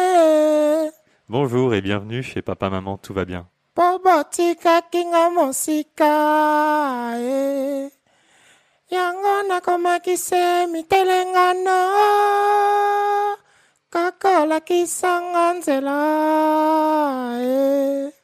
eh. Bonjour et bienvenue chez Papa Maman, tout va bien. mosika eh. yango mitelengano nzela eh.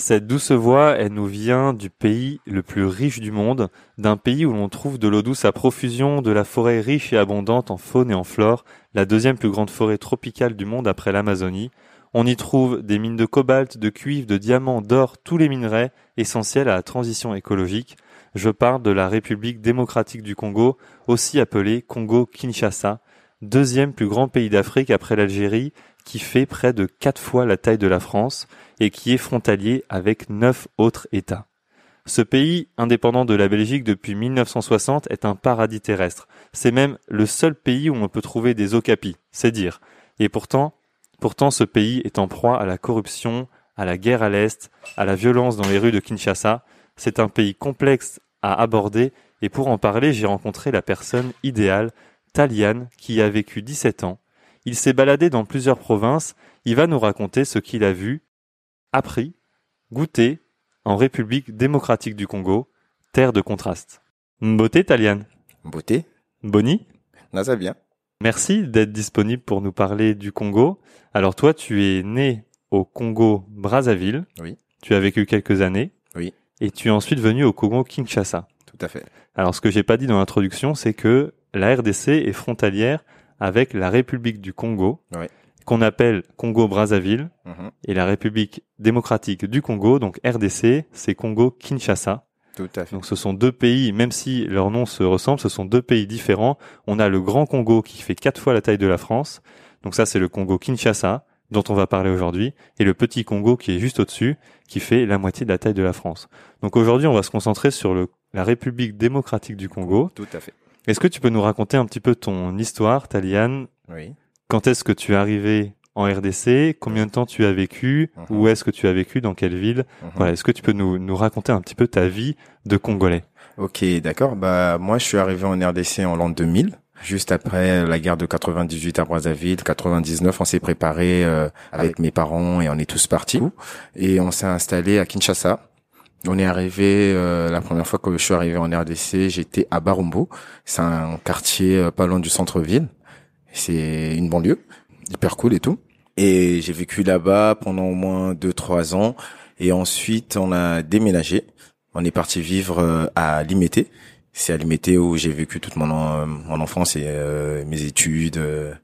Cette douce voix, elle nous vient du pays le plus riche du monde, d'un pays où l'on trouve de l'eau douce à profusion, de la forêt riche et abondante en faune et en flore, la deuxième plus grande forêt tropicale du monde après l'Amazonie. On y trouve des mines de cobalt, de cuivre, de diamants, d'or, tous les minerais essentiels à la transition écologique. Je parle de la République démocratique du Congo, aussi appelée Congo-Kinshasa, deuxième plus grand pays d'Afrique après l'Algérie, qui fait près de quatre fois la taille de la France et qui est frontalier avec neuf autres États. Ce pays, indépendant de la Belgique depuis 1960, est un paradis terrestre. C'est même le seul pays où on peut trouver des okapis, c'est dire. Et pourtant, pourtant ce pays est en proie à la corruption, à la guerre à l'Est, à la violence dans les rues de Kinshasa. C'est un pays complexe à aborder et pour en parler, j'ai rencontré la personne idéale, Talian, qui a vécu 17 ans. Il s'est baladé dans plusieurs provinces, il va nous raconter ce qu'il a vu, appris, goûté en République démocratique du Congo, terre de contraste. Mbote Talian. Beauté Boni, Non, ça vient. merci d'être disponible pour nous parler du Congo. Alors toi, tu es né au Congo Brazzaville. Oui. Tu as vécu quelques années. Oui. Et tu es ensuite venu au Congo Kinshasa. Tout à fait. Alors ce que j'ai pas dit dans l'introduction, c'est que la RDC est frontalière avec la République du Congo, Oui. Qu'on appelle Congo Brazzaville, Mhm. et la République démocratique du Congo, donc RDC, c'est Congo Kinshasa. Tout à fait. Donc ce sont deux pays, même si leurs noms se ressemblent, ce sont deux pays différents. On a le Grand Congo qui fait quatre fois la taille de la France. Donc ça c'est le Congo Kinshasa dont on va parler aujourd'hui et le petit Congo qui est juste au-dessus qui fait la moitié de la taille de la France. Donc aujourd'hui on va se concentrer sur le, la République démocratique du Congo. Tout à fait. Est-ce que tu peux nous raconter un petit peu ton histoire, Taliane? Oui. Quand est-ce que tu es arrivé en RDC Combien de temps tu as vécu? Mhm. Où est-ce que tu as vécu? Dans quelle ville? Mhm. Voilà, est-ce que tu peux nous, nous raconter un petit peu ta vie de Congolais? Ok, d'accord. Bah, moi, je suis arrivé en RDC en l'an 2000. Juste après la guerre de 98 à Brazzaville, 99, on s'est préparé euh, avec mes parents et on est tous partis. Et on s'est installé à Kinshasa. On est arrivé, euh, la première fois que je suis arrivé en RDC, j'étais à Barumbo. C'est un quartier euh, pas loin du centre-ville. C'est une banlieue, hyper cool et tout. Et j'ai vécu là-bas pendant au moins deux, trois ans. Et ensuite, on a déménagé. On est parti vivre euh, à Limité. C'est à Limité où j'ai vécu toute mon, mon enfance et euh, mes études. euh.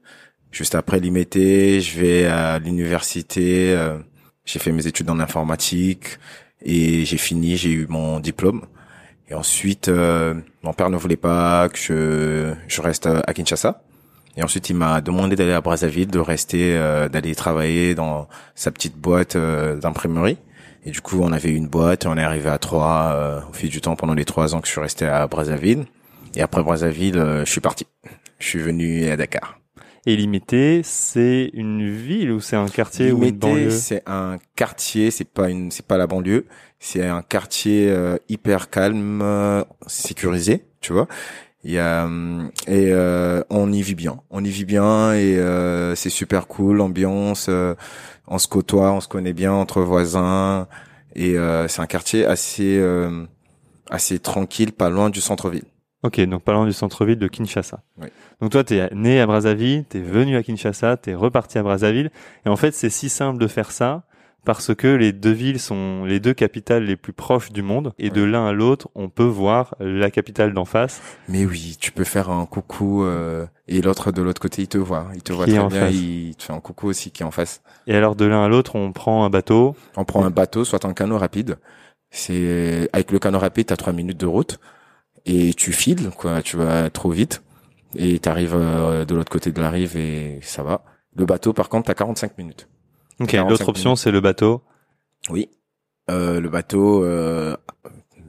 Juste après Limité, je vais à l'université. j'ai fait mes études en informatique et j'ai fini. J'ai eu mon diplôme. Et ensuite, mon père ne voulait pas que je, je reste à Kinshasa. Et ensuite, il m'a demandé d'aller à Brazzaville, de rester, euh, d'aller travailler dans sa petite boîte euh, d'imprimerie. Et du coup, on avait une boîte et on est arrivé à trois euh, au fil du temps pendant les trois ans que je suis resté à Brazzaville. Et après Brazzaville, euh, je suis parti. Je suis venu à Dakar. Et Limité, c'est une ville ou c'est un quartier ou une Limité, banlieue? c'est un quartier, c'est pas une, c'est pas la banlieue, c'est un quartier euh, hyper calme, euh, sécurisé, tu vois. Il y a hum, et euh, on y vit bien, on y vit bien et euh, c'est super cool, l'ambiance, euh, on se côtoie, on se connaît bien entre voisins et euh, c'est un quartier assez euh, assez tranquille, pas loin du centre-ville. Ok, donc pas loin du centre-ville de Kinshasa. Oui. Donc toi, t'es né à Brazzaville, t'es venu à Kinshasa, t'es reparti à Brazzaville. Et en fait, c'est si simple de faire ça parce que les deux villes sont les deux capitales les plus proches du monde. Et de l'un à l'autre, on peut voir la capitale d'en face. Mais oui, tu peux faire un coucou euh, et l'autre de l'autre côté, il te voit, il te voit très en bien, il te fait un coucou aussi qui est en face. Et alors de l'un à l'autre, on prend un bateau. On prend un bateau, soit un canot rapide. C'est avec le canot rapide, t'as trois minutes de route et tu files, quoi. Tu vas trop vite et t'arrives euh, de l'autre côté de la rive et ça va. Le bateau, par contre, t'as 45 minutes. Ok, 45 l'autre option, c'est le bateau. Oui. Euh, le bateau, euh,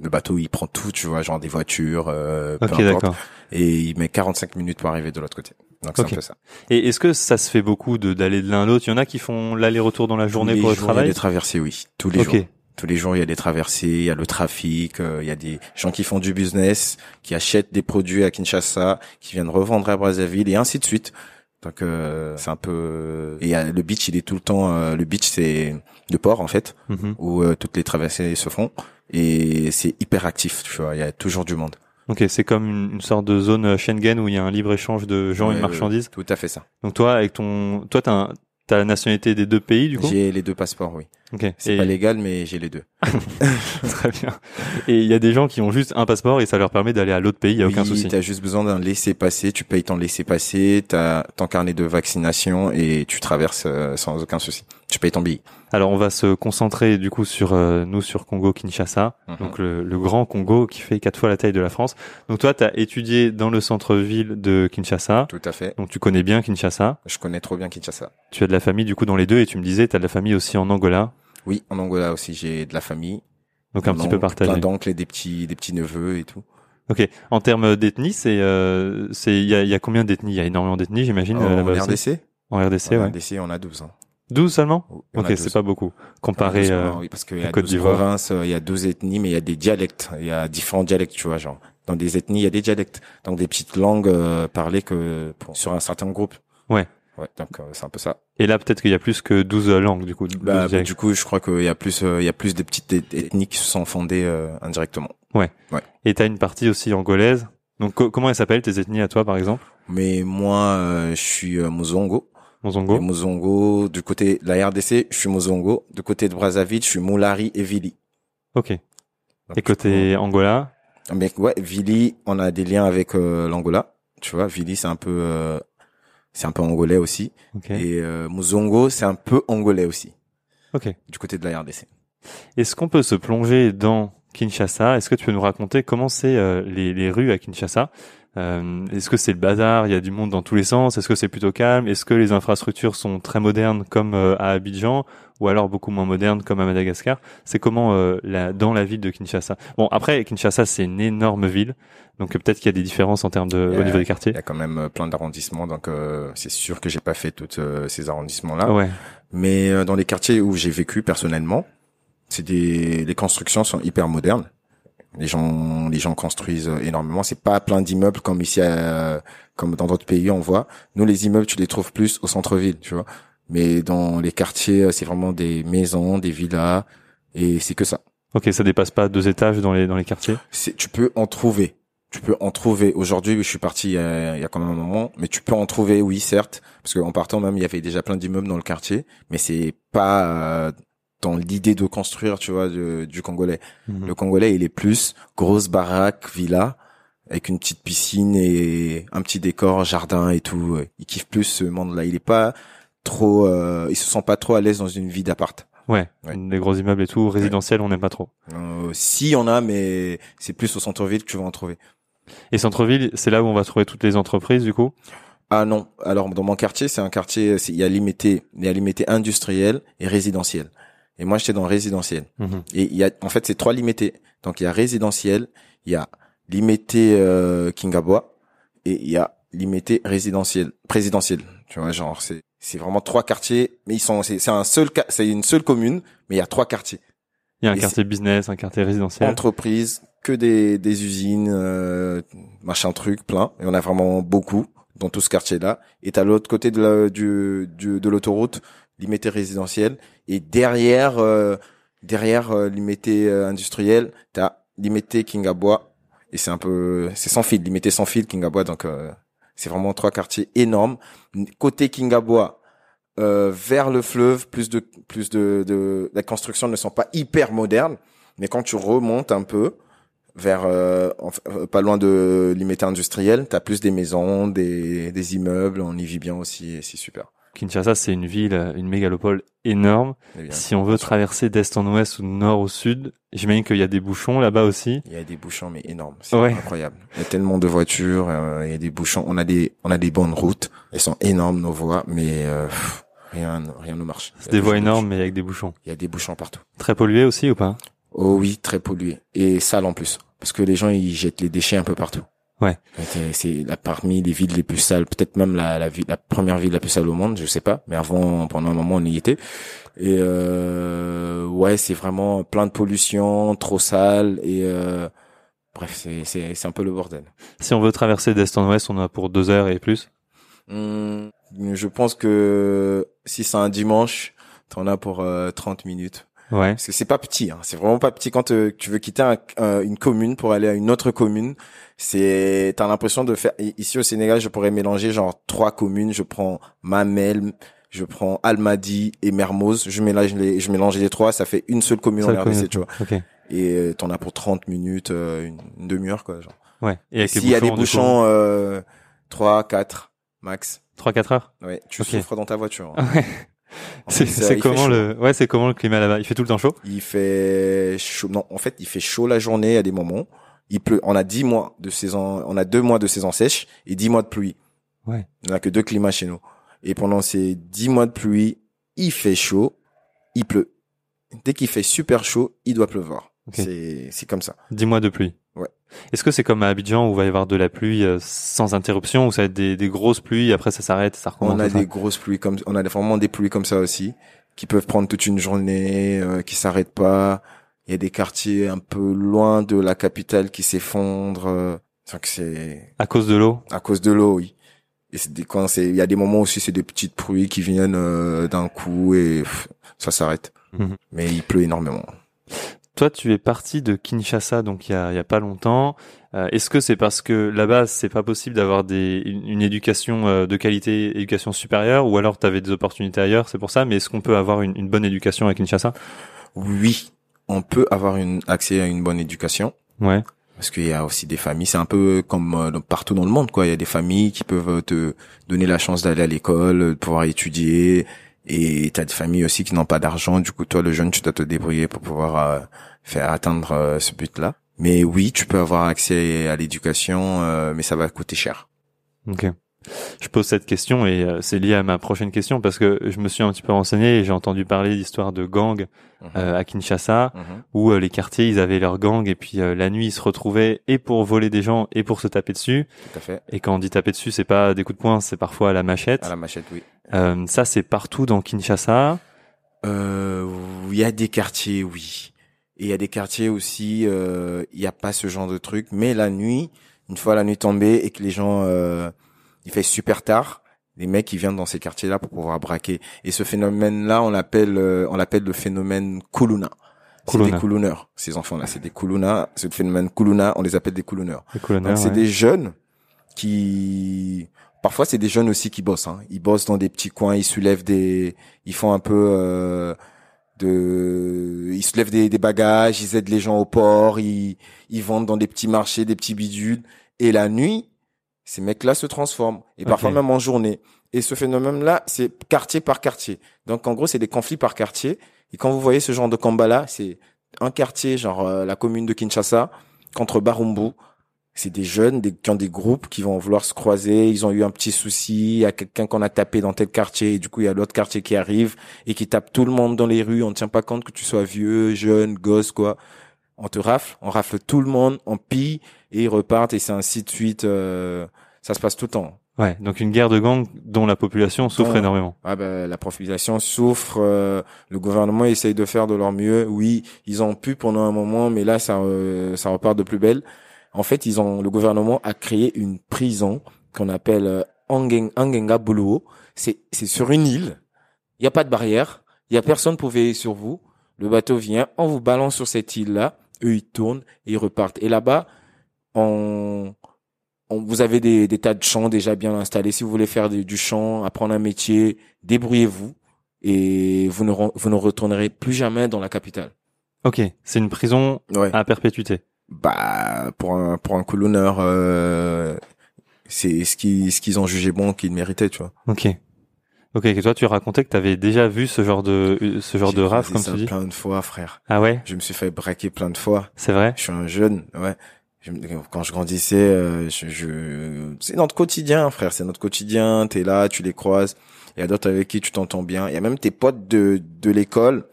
le bateau, il prend tout, tu vois, genre des voitures, euh, peu Ok, importe. d'accord. Et il met 45 minutes pour arriver de l'autre côté. Donc c'est Ok. un peu ça. Et est-ce que ça se fait beaucoup de d'aller de l'un à l'autre? Il y en a qui font l'aller-retour dans la journée les pour le jours, Il y a travail? des traversées, oui. Tous les Ok. jours. Tous les jours, il y a des traversées, il y a le trafic, euh, il y a des gens qui font du business, qui achètent des produits à Kinshasa, qui viennent revendre à Brazzaville et ainsi de suite. Donc euh, c'est un peu et euh, le beach il est tout le temps euh, le beach c'est le port en fait Mhm. où euh, toutes les traversées se font et c'est hyper actif tu vois il y a toujours du monde. Ok, c'est comme une, une sorte de zone Schengen où il y a un libre échange de gens et de marchandises. Tout à fait ça. Donc toi, avec ton, toi, t'as, un- t'as la nationalité des deux pays du coup. J'ai les deux passeports oui. Ok. C'est Et- pas légal mais j'ai les deux. Très bien. Et il y a des gens qui ont juste un passeport et ça leur permet d'aller à l'autre pays. Il y a aucun souci. T'as juste besoin d'un laisser-passer, tu payes ton laisser-passer, t'as ton carnet de vaccination et tu traverses euh, sans aucun souci. Tu payes ton billet. Alors on va se concentrer du coup sur euh, nous sur Congo Kinshasa, Mhm. donc le, le grand Congo qui fait quatre fois la taille de la France. Donc toi, t'as étudié dans le centre-ville de Kinshasa. Tout à fait. Donc tu connais bien Kinshasa. Je connais trop bien Kinshasa. Tu as de la famille du coup dans les deux et tu me disais t'as de la famille aussi en Angola. Oui, en Angola aussi, j'ai de la famille. Donc un petit peu partagé. Plein d'oncles et des petits, des petits neveux et tout. Ok. En termes d'ethnie, c'est euh, c'est il y a, y a combien d'ethnies? Il y a énormément d'ethnies, j'imagine. euh, en là-bas aussi. RDC? En RDC, En ouais. RDC, on a 12 ans. 12 seulement Ok, 12. c'est pas beaucoup. Comparé 12, euh, oui, parce qu'il y a Côte 12 d'Ivoire. provinces, euh, il y a 12 ethnies, mais il y a des dialectes. Il y a différents dialectes, tu vois, genre. Dans des ethnies, il y a des dialectes. Donc des petites langues euh, parlées que pour- sur un certain groupe. Ouais. Ouais, donc euh, c'est un peu ça. Et là, peut-être qu'il y a plus que 12 langues, du coup. 12 Bah, du coup, je crois qu'il y a plus, euh, il y a plus de petites eth- ethnies qui se sont fondées euh, indirectement. Et t'as une partie aussi angolaise. Donc, co- comment elles s'appellent, tes ethnies à toi, par exemple? Mais moi, euh, je suis euh, Mozongo. Mozongo Mozongo, du côté de la RDC, je suis Mozongo. Du côté de Brazzaville, je suis Moulari et Vili. Ok. Donc, Et côté Angola coup, Mais ouais, Vili, on a des liens avec euh, l'Angola. Tu vois, Vili, c'est un peu, euh, c'est un peu angolais aussi. Ok. Et euh, Mozongo, c'est un peu angolais aussi, Ok. du côté de la RDC. Est-ce qu'on peut se plonger dans Kinshasa? Est-ce que tu peux nous raconter comment c'est euh, les, les rues à Kinshasa? Euh, Est-ce que c'est le bazar? Il y a du monde dans tous les sens Est-ce que c'est plutôt calme? Est-ce que les infrastructures sont très modernes comme euh, à Abidjan ou alors beaucoup moins modernes comme à Madagascar? C'est comment euh, la, dans la ville de Kinshasa? Bon, après Kinshasa c'est une énorme ville, donc euh, peut-être qu'il y a des différences en termes de a- au niveau des quartiers. Il y a quand même euh, plein d'arrondissements, donc euh, c'est sûr que j'ai pas fait tous ces arrondissements-là. Ouais. Mais euh, dans les quartiers où j'ai vécu personnellement, c'est des les constructions sont hyper modernes. Les gens les gens construisent euh, énormément. C'est pas plein d'immeubles comme ici à- comme dans d'autres pays on voit. Nous les immeubles tu les trouves plus au centre-ville, tu vois. Mais dans les quartiers euh, c'est vraiment des maisons, des villas et c'est que ça. Ok, ça dépasse pas deux étages dans les dans les quartiers? C'est tu peux en trouver. Tu peux en trouver. Aujourd'hui, je suis parti il y, a, il y a quand même un moment, mais tu peux en trouver, oui, certes, parce qu'en partant même, il y avait déjà plein d'immeubles dans le quartier, mais c'est pas euh, dans l'idée de construire, tu vois, de- du Congolais. Mhm. Le Congolais, il est plus grosse baraque, villa, avec une petite piscine et un petit décor, jardin et tout. Il kiffe plus ce monde-là. Il est pas trop, euh, il se sent pas trop à l'aise dans une vie d'appart. Ouais, Ouais. les gros immeubles et tout, résidentiel, on n'aime pas trop. Euh, si on a, mais c'est plus au centre-ville que tu vas en trouver. Et centre-ville, c'est là où on va trouver toutes les entreprises, du coup? Ah non, alors dans mon quartier, c'est un quartier, il y a limité, il y a limité industriel et résidentiel. Et moi, j'étais dans résidentiel. Mhm. Et il y a, en fait, c'est trois limités. Donc il y a résidentiel, il y a limité euh, Kingabois et il y a limité résidentiel, présidentiel. Tu vois, genre c'est c'est vraiment trois quartiers, mais ils sont c'est c'est un seul c'est une seule commune, mais il y a trois quartiers. Il y a un Et quartier business, un quartier résidentiel. Entreprises, que des des usines, euh, machin truc, plein. Et on a vraiment beaucoup dans tout ce quartier-là. Et t'as l'autre côté de la, du, du de l'autoroute, limité résidentiel. Et derrière euh, derrière euh, limité euh, industriel, t'as limité Kingabois. Et c'est un peu c'est sans fil, limité sans fil Kingabois. Donc euh, c'est vraiment trois quartiers énormes. Côté Kingabois, euh, vers le fleuve, plus de plus de, de la construction ne sont pas hyper modernes, mais quand tu remontes un peu vers euh, euh, pas loin de limité industriel, t'as plus des maisons, des des immeubles, on y vit bien aussi et c'est super. Kinshasa, c'est une ville, euh, une mégalopole énorme. Eh bien, Si on veut traverser d'est en ouest ou de nord au sud, j'imagine qu'il y a des bouchons là-bas aussi. Il y a des bouchons mais énormes, c'est Ouais. incroyable. Il y a tellement de voitures, euh, il y a des bouchons, on a des on a des bonnes routes, elles sont énormes nos voies, mais euh, rien rien ne marche. C'est des toujours voies des énormes, mais avec des bouchons. bouchons. Il y a des bouchons partout. Très pollué aussi ou pas? Oh oui, très pollué et sale en plus, parce que les gens ils jettent les déchets un peu partout. Ouais. C'est- C'est la parmi les villes les plus sales, peut-être même la la ville, la première ville la plus sale au monde, je sais pas, mais avant pendant un moment on y était. Et euh, ouais, c'est vraiment plein de pollution, trop sale et euh, bref, c'est c'est c'est un peu le bordel. Si on veut traverser d'est en ouest, on a pour deux heures et plus. Hum, Je pense que si c'est un dimanche, t'en as pour euh, 30 minutes. Ouais. Parce que c'est pas petit, hein. c'est vraiment pas petit quand euh, tu veux quitter un- un- une commune pour aller à une autre commune. C'est, t'as l'impression de faire. Ici au Sénégal, je pourrais mélanger genre trois communes. Je prends Mamel, je prends Almadi et Mermoz. Je mélange les, je mélange les trois, ça fait une seule commune Ça, en RDC, tu vois. Ok. Et euh, t'en as pour 30 minutes, euh, une, une demi-heure quoi. Genre. Ouais. Et S'il y a des bouchons, euh, 3, 4 max. 3-4 heures. Ouais, tu souffres dans ta voiture. hein. Ouais. C'est comment le, ouais, c'est comment le climat là-bas? Il fait tout le temps chaud? Il fait chaud. Non, en fait, il fait chaud la journée à des moments. Il pleut. On a 10 mois de saison, on a deux mois de saison sèche et 10 mois de pluie. Ouais. On a que deux climats chez nous. Et pendant ces 10 mois de pluie, il fait chaud, il pleut. Dès qu'il fait super chaud, il doit pleuvoir. Ok. C'est, c'est comme ça. 10 mois de pluie. Ouais. Est-ce que c'est comme à Abidjan où il va y avoir de la pluie euh, sans interruption, où ça va être des, des grosses pluies, après ça s'arrête, ça recommence On a des grosses pluies comme, on a vraiment des pluies comme ça aussi, qui peuvent prendre toute une journée, euh, qui s'arrêtent pas. Il y a des quartiers un peu loin de la capitale qui s'effondrent. euh, donc c'est, À cause de l'eau? À cause de l'eau, oui. Et c'est des, quand c'est, il y a des moments aussi, c'est des petites pluies qui viennent euh, d'un coup et pff, ça s'arrête. Mhm. Mais il pleut énormément. Toi, tu es parti de Kinshasa, donc il y a, y a pas longtemps. Euh, Est-ce que c'est parce que là-bas, c'est pas possible d'avoir des une, une éducation euh, de qualité, éducation supérieure, ou alors tu avais des opportunités ailleurs, c'est pour ça. Mais est-ce qu'on peut avoir une, une bonne éducation à Kinshasa? Oui, on peut avoir une, accès à une bonne éducation. Ouais. Parce qu'il y a aussi des familles, c'est un peu comme euh, partout dans le monde, quoi. Il y a des familles qui peuvent te donner la chance d'aller à l'école, de pouvoir étudier. Et t'as des familles aussi qui n'ont pas d'argent. Du coup, toi, le jeune, tu dois te débrouiller pour pouvoir euh, faire atteindre euh, ce but-là. Mais oui, tu peux avoir accès à l'éducation, euh, mais ça va coûter cher. Ok. Je pose cette question et euh, c'est lié à ma prochaine question parce que je me suis un petit peu renseigné et j'ai entendu parler d'histoires de gangs euh, à Kinshasa Mhm. où euh, les quartiers ils avaient leur gang et puis euh, la nuit ils se retrouvaient et pour voler des gens et pour se taper dessus Tout à fait. et quand on dit taper dessus c'est pas des coups de poing c'est parfois à la machette À la machette, oui. Ça c'est partout dans Kinshasa il y a des quartiers, oui. Et il y a des quartiers aussi, il n'y a pas ce genre de truc. Mais la nuit, une fois la nuit tombée et que les gens, il fait super tard, les mecs ils viennent dans ces quartiers-là pour pouvoir braquer. Et ce phénomène-là, on l'appelle, euh, on l'appelle le phénomène Kuluna. C'est des Kuluners, ces enfants-là. C'est des Kuluna. Ce phénomène Kuluna, on les appelle des colonels Donc c'est des jeunes qui parfois c'est des jeunes aussi qui bossent hein. Ils bossent dans des petits coins, ils soulèvent des ils font un peu euh, de ils soulèvent des, des bagages, ils aident les gens au port, ils ils vendent dans des petits marchés, des petits bidules et la nuit, ces mecs-là se transforment et parfois même en journée. Et ce phénomène-là, c'est quartier par quartier. Donc en gros, c'est des conflits par quartier. Et quand vous voyez ce genre de combat-là, c'est un quartier, genre euh, la commune de Kinshasa, contre Barumbu. C'est des jeunes des, qui ont des groupes qui vont vouloir se croiser. Ils ont eu un petit souci. Il y a quelqu'un qu'on a tapé dans tel quartier. Et du coup, il y a l'autre quartier qui arrive et qui tape tout le monde dans les rues. On ne tient pas compte que tu sois vieux, jeune, gosse, quoi. On te rafle, on rafle tout le monde, on pille et ils repartent et c'est ainsi de suite. euh, ça se passe tout le temps. ouais donc une guerre de gangs dont la population souffre énormément Ah ben, la population souffre, euh, le gouvernement essaye de faire de leur mieux. Oui, ils ont pu pendant un moment, mais là ça euh, ça repart de plus belle. En fait, ils ont le gouvernement a créé une prison qu'on appelle euh, Angen- Angenga Buluo. C'est c'est sur une île. Il y a pas de barrière, il y a personne pour veiller sur vous. Le bateau vient, on vous balance sur cette île-là, eux ils tournent et ils repartent. Et là-bas, on on- vous avez des, des tas de champs déjà bien installés. Si vous voulez faire du, du champ, apprendre un métier, débrouillez-vous et vous ne, vous ne retournerez plus jamais dans la capitale. ok c'est une prison Ouais. à perpétuité Bah pour un pour un colonneur, euh, c'est ce qui ce qu'ils ont jugé bon qu'ils méritaient, tu vois. ok ok et toi tu racontais que tu avais déjà vu ce genre de ce genre de raf comme ça tu dis plein de fois, frère. ah ouais? Je me suis fait braquer plein de fois. c'est vrai? Je suis un jeune, ouais. Je quand je grandissais, euh, je, je- c'est notre quotidien, frère. C'est notre quotidien. T'es là, tu les croises. Il y a d'autres avec qui tu t'entends bien. Il y a même tes potes de de l'école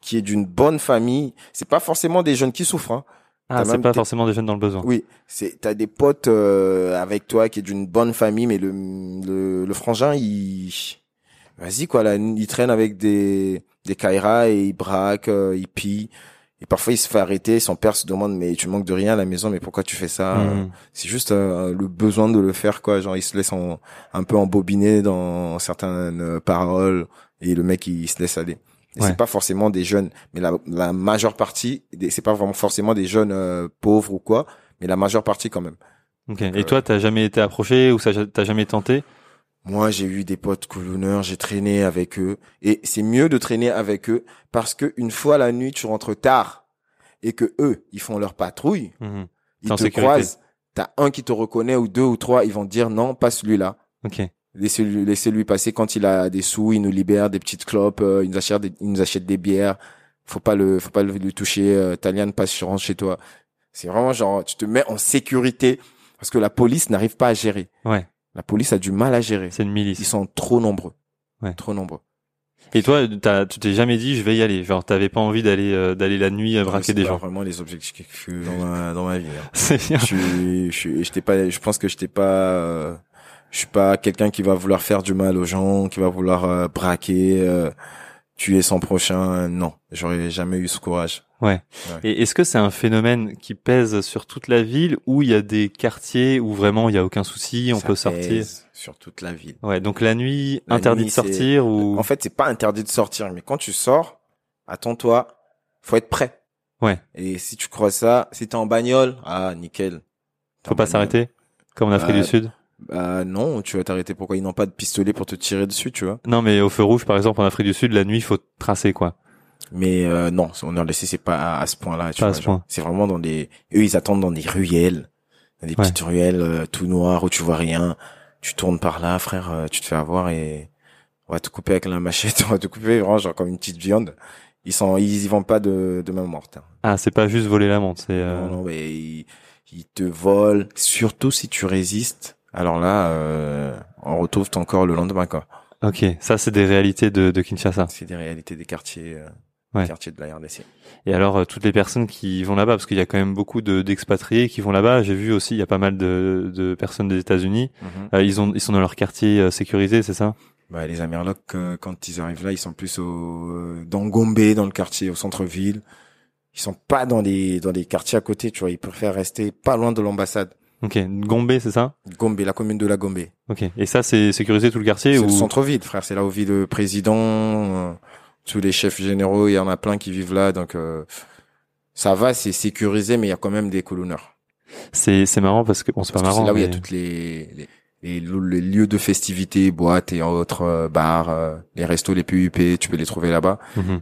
qui est d'une bonne famille. C'est pas forcément des jeunes qui souffrent. Hein. ah c'est pas forcément des jeunes dans le besoin Oui, c'est t'as des potes euh, avec toi qui est d'une bonne famille, mais le le, le frangin il vas-y quoi là, il traîne avec des des Kaira et il braque, euh, il pille Et parfois, il se fait arrêter. Son père se demande, mais tu manques de rien à la maison, mais pourquoi tu fais ça? Mhm. C'est juste euh, le besoin de le faire, quoi. Genre, il se laisse en- un peu embobiner dans certaines euh, paroles et le mec, il, se laisse aller. Et Ouais. c'est pas forcément des jeunes, mais la, la majeure partie, c'est pas vraiment forcément des jeunes euh, pauvres ou quoi, mais la majeure partie quand même. Ok. Donc, Et euh, toi, t'as jamais été approché ou ça t'as jamais tenté? Moi, j'ai eu des potes coulonneurs, j'ai traîné avec eux. Et c'est mieux de traîner avec eux parce que une fois la nuit, tu rentres tard et que eux, ils font leur patrouille, Mhm. ils te sécurité. croisent. T'as un qui te reconnaît ou deux ou trois, ils vont te dire non, pas celui-là. Ok. Laissez-lui laissez -lui passer quand il a des sous, il nous libère des petites clopes, euh, il nous achète des, il nous achète des bières. Faut pas le, faut pas le, toucher. Euh, Talian passe sur rentre chez toi. C'est vraiment genre, tu te mets en sécurité parce que la police n'arrive pas à gérer. Ouais. La police a du mal à gérer. C'est une milice. Ils sont trop nombreux. Ouais. Trop nombreux. Et toi, t'as, tu t'es jamais dit, je vais y aller. Genre, t'avais pas envie d'aller, euh, d'aller la nuit euh, braquer des pas gens. vraiment les objectifs que dans ma, dans ma vie. hein. C'est bien. je suis, je pas, je pense que j'étais pas, euh, je suis pas quelqu'un qui va vouloir faire du mal aux gens, qui va vouloir euh, braquer, euh, tuer son prochain. Non, j'aurais jamais eu ce courage. Et est-ce que c'est un phénomène qui pèse sur toute la ville ou il y a des quartiers où vraiment il y a aucun souci, on Ça peut sortir pèse sur toute la ville. Ouais, donc la nuit, La interdit nuit, de sortir ou En fait, c'est pas interdit de sortir, mais quand tu sors, attends-toi, faut être prêt. Ouais. Et si tu crois ça, si t'es en bagnole, ah nickel. Faut pas s'arrêter comme en Afrique Bah, du Sud Bah non, tu vas t'arrêter. Pourquoi ils n'ont pas de pistolet pour te tirer dessus, tu vois? Non, mais au feu rouge par exemple en Afrique du Sud, la nuit, il faut tracer quoi. Mais euh, non, on leur laissé, c'est pas à, à ce point-là. Pas à vois, ce genre. point. C'est vraiment dans des. Eux, ils attendent dans des ruelles, dans des Ouais. petites ruelles euh, tout noires où tu vois rien. Tu tournes par là, frère, euh, tu te fais avoir et on va te couper avec la machette, on va te couper vraiment genre comme une petite viande. Ils sont, ils y vont pas de de main morte. hein. Ah, c'est pas juste voler la montre, c'est euh, Non, non, mais ils, ils te volent. Surtout si tu résistes. Alors là, euh, on retrouve ton corps le lendemain, quoi. Ok, ça c'est des réalités de, de Kinshasa. C'est des réalités des quartiers, euh, Ouais. des quartiers de la RDC. Et alors euh, toutes les personnes qui vont là-bas, parce qu'il y a quand même beaucoup de d'expatriés qui vont là-bas. J'ai vu aussi, il y a pas mal de, de personnes des États-Unis. Mhm. Euh, ils ont, ils sont dans leur quartier euh, sécurisé, c'est ça? Bah, les Amerlocs, quand ils arrivent là, ils sont plus au, euh, dans Gombe, dans le quartier, au centre-ville. Ils sont pas dans les, dans les quartiers à côté, tu vois. Ils préfèrent rester pas loin de l'ambassade. Ok, Gombe, c'est ça? Gombe, la commune de la Gombe. Ok. Et ça, c'est sécurisé tout le quartier C'est ou le centre-ville, frère. C'est là où vit le président, euh, tous les chefs généraux. Il y en a plein qui vivent là, donc euh, ça va, c'est sécurisé, mais il y a quand même des colonneurs. c'est c'est marrant parce que bon, c'est pas marrant. c'est là où il y a toutes les, les, les, les lieux de festivités, boîtes et autres, euh, bars, euh, les restos, les PUP, tu peux les trouver là-bas. Mhm.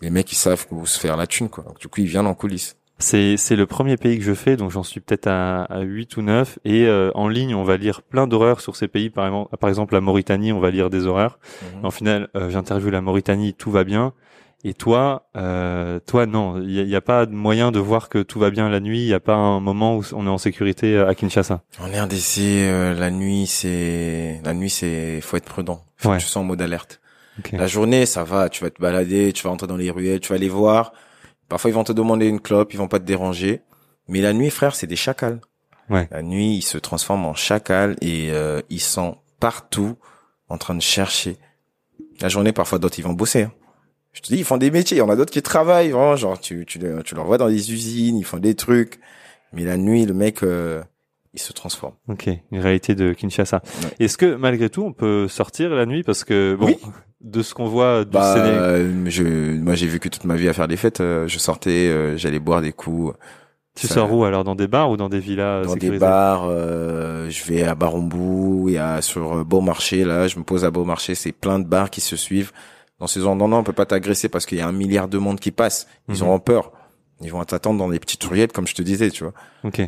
Les mecs, ils savent où se faire la thune, quoi. Donc, du coup, ils viennent en coulisses. C'est c'est le premier pays que je fais, donc j'en suis peut-être à, à 8 ou 9. Et euh, en ligne, on va lire plein d'horreurs sur ces pays. Par exemple, par exemple, la Mauritanie, on va lire des horreurs. Mhm. En final, euh, j'interviewe la Mauritanie, tout va bien. Et toi, euh, toi non, il y a, a pas de moyen de voir que tout va bien la nuit. Il y a pas un moment où on est en sécurité à Kinshasa. En RDC, euh, la nuit, c'est, la nuit, c'est, faut être prudent. Faut Ouais. que tu sois en mode alerte. Ok. La journée, ça va, tu vas te balader, tu vas rentrer dans les ruelles, tu vas les voir. Parfois, ils vont te demander une clope, ils vont pas te déranger. Mais la nuit, frère, c'est des chacals. Ouais. La nuit, ils se transforment en chacals et euh, ils sont partout en train de chercher. La journée, parfois, d'autres, ils vont bosser. hein. Je te dis, ils font des métiers. Il y en a d'autres qui travaillent, vraiment. Genre, tu, tu, tu leur vois dans les usines, ils font des trucs. Mais la nuit, le mec, euh, il se transforme. Ok, une réalité de Kinshasa. Ouais. Est-ce que malgré tout, on peut sortir la nuit parce que bon, Oui. De ce qu'on voit du Bah, Sénégal. euh, je, moi, j'ai vécu toute ma vie à faire des fêtes. euh, je sortais, euh, j'allais boire des coups. Tu ça- sors où alors dans des bars ou dans des villas dans des bars. euh, je vais à Barambou et à sur Beaumarchais. Là, je me pose à Beaumarchais. C'est plein de bars qui se suivent. Dans ces endroits, non, on peut pas t'agresser parce qu'il y a un milliard de monde qui passe. Ils Mhm. auront peur. Ils vont t'attendre dans des petites ruelles, comme je te disais, tu vois. Ok.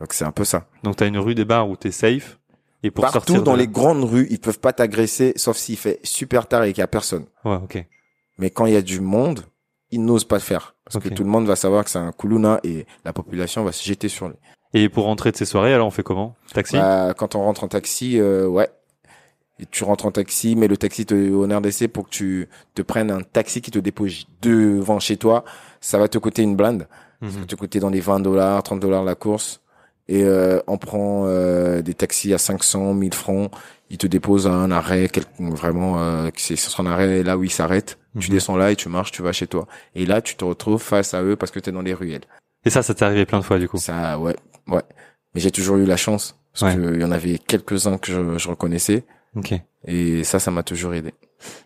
Donc c'est un peu ça. Donc t'as une rue des bars où t'es safe et pour Partout dans les grandes rues, ils peuvent pas t'agresser, sauf s'il fait super tard et qu'il y a personne. Ouais, ok. Mais quand il y a du monde, ils n'osent pas le faire parce Ok. que tout le monde va savoir que c'est un Kuluna et la population va se jeter sur lui. Et pour rentrer de ces soirées, alors on fait comment? Taxi? Bah, quand on rentre en taxi, euh, ouais. Et tu rentres en taxi, mais le taxi te, au RDC pour que tu te prennes un taxi qui te dépose devant chez toi, ça va te coûter une blinde. Ça va Mhm. te coûter dans les 20 dollars, 30 dollars la course. Et euh, on prend euh, des taxis à 500, 1000 francs. Il te dépose à un arrêt, quel- vraiment, euh, c'est sur son arrêt là où il s'arrête. Tu Mhm. descends là et tu marches, tu vas chez toi. Et là, tu te retrouves face à eux parce que tu es dans les ruelles. Et ça, ça t'est arrivé plein de fois du coup. Ça, ouais, ouais. Mais j'ai toujours eu la chance parce Ouais. que il y en avait quelques-uns que je, je reconnaissais Ok. Et ça, ça m'a toujours aidé.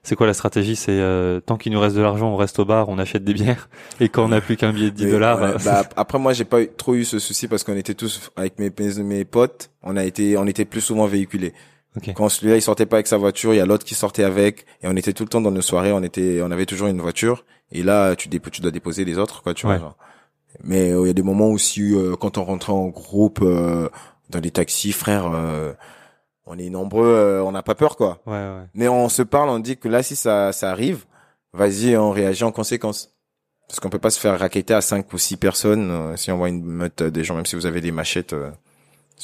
C'est quoi la stratégie? C'est euh, tant qu'il nous reste de l'argent, on reste au bar, on achète des bières. Et quand on n'a plus qu'un billet de 10 Mais, dollars, euh, bah, après moi, j'ai pas eu- trop eu ce souci parce qu'on était tous avec mes mes potes, on a été, on était plus souvent véhiculés. Ok. Quand celui-là il sortait pas avec sa voiture, il y a l'autre qui sortait avec et on était tout le temps dans nos soirées, on était on avait toujours une voiture et là tu tu dois déposer les autres quoi, tu Ouais. vois. genre. Mais euh, il y a des moments aussi euh, quand on rentrait en groupe euh, dans des taxis, frère, euh, on est nombreux, euh, on n'a pas peur quoi. ouais, ouais. Mais on se parle, on dit que là si ça ça arrive, vas-y, on réagit en conséquence. Parce qu'on peut pas se faire raqueter à cinq ou six personnes euh, si on voit une meute des gens, même si vous avez des machettes. euh,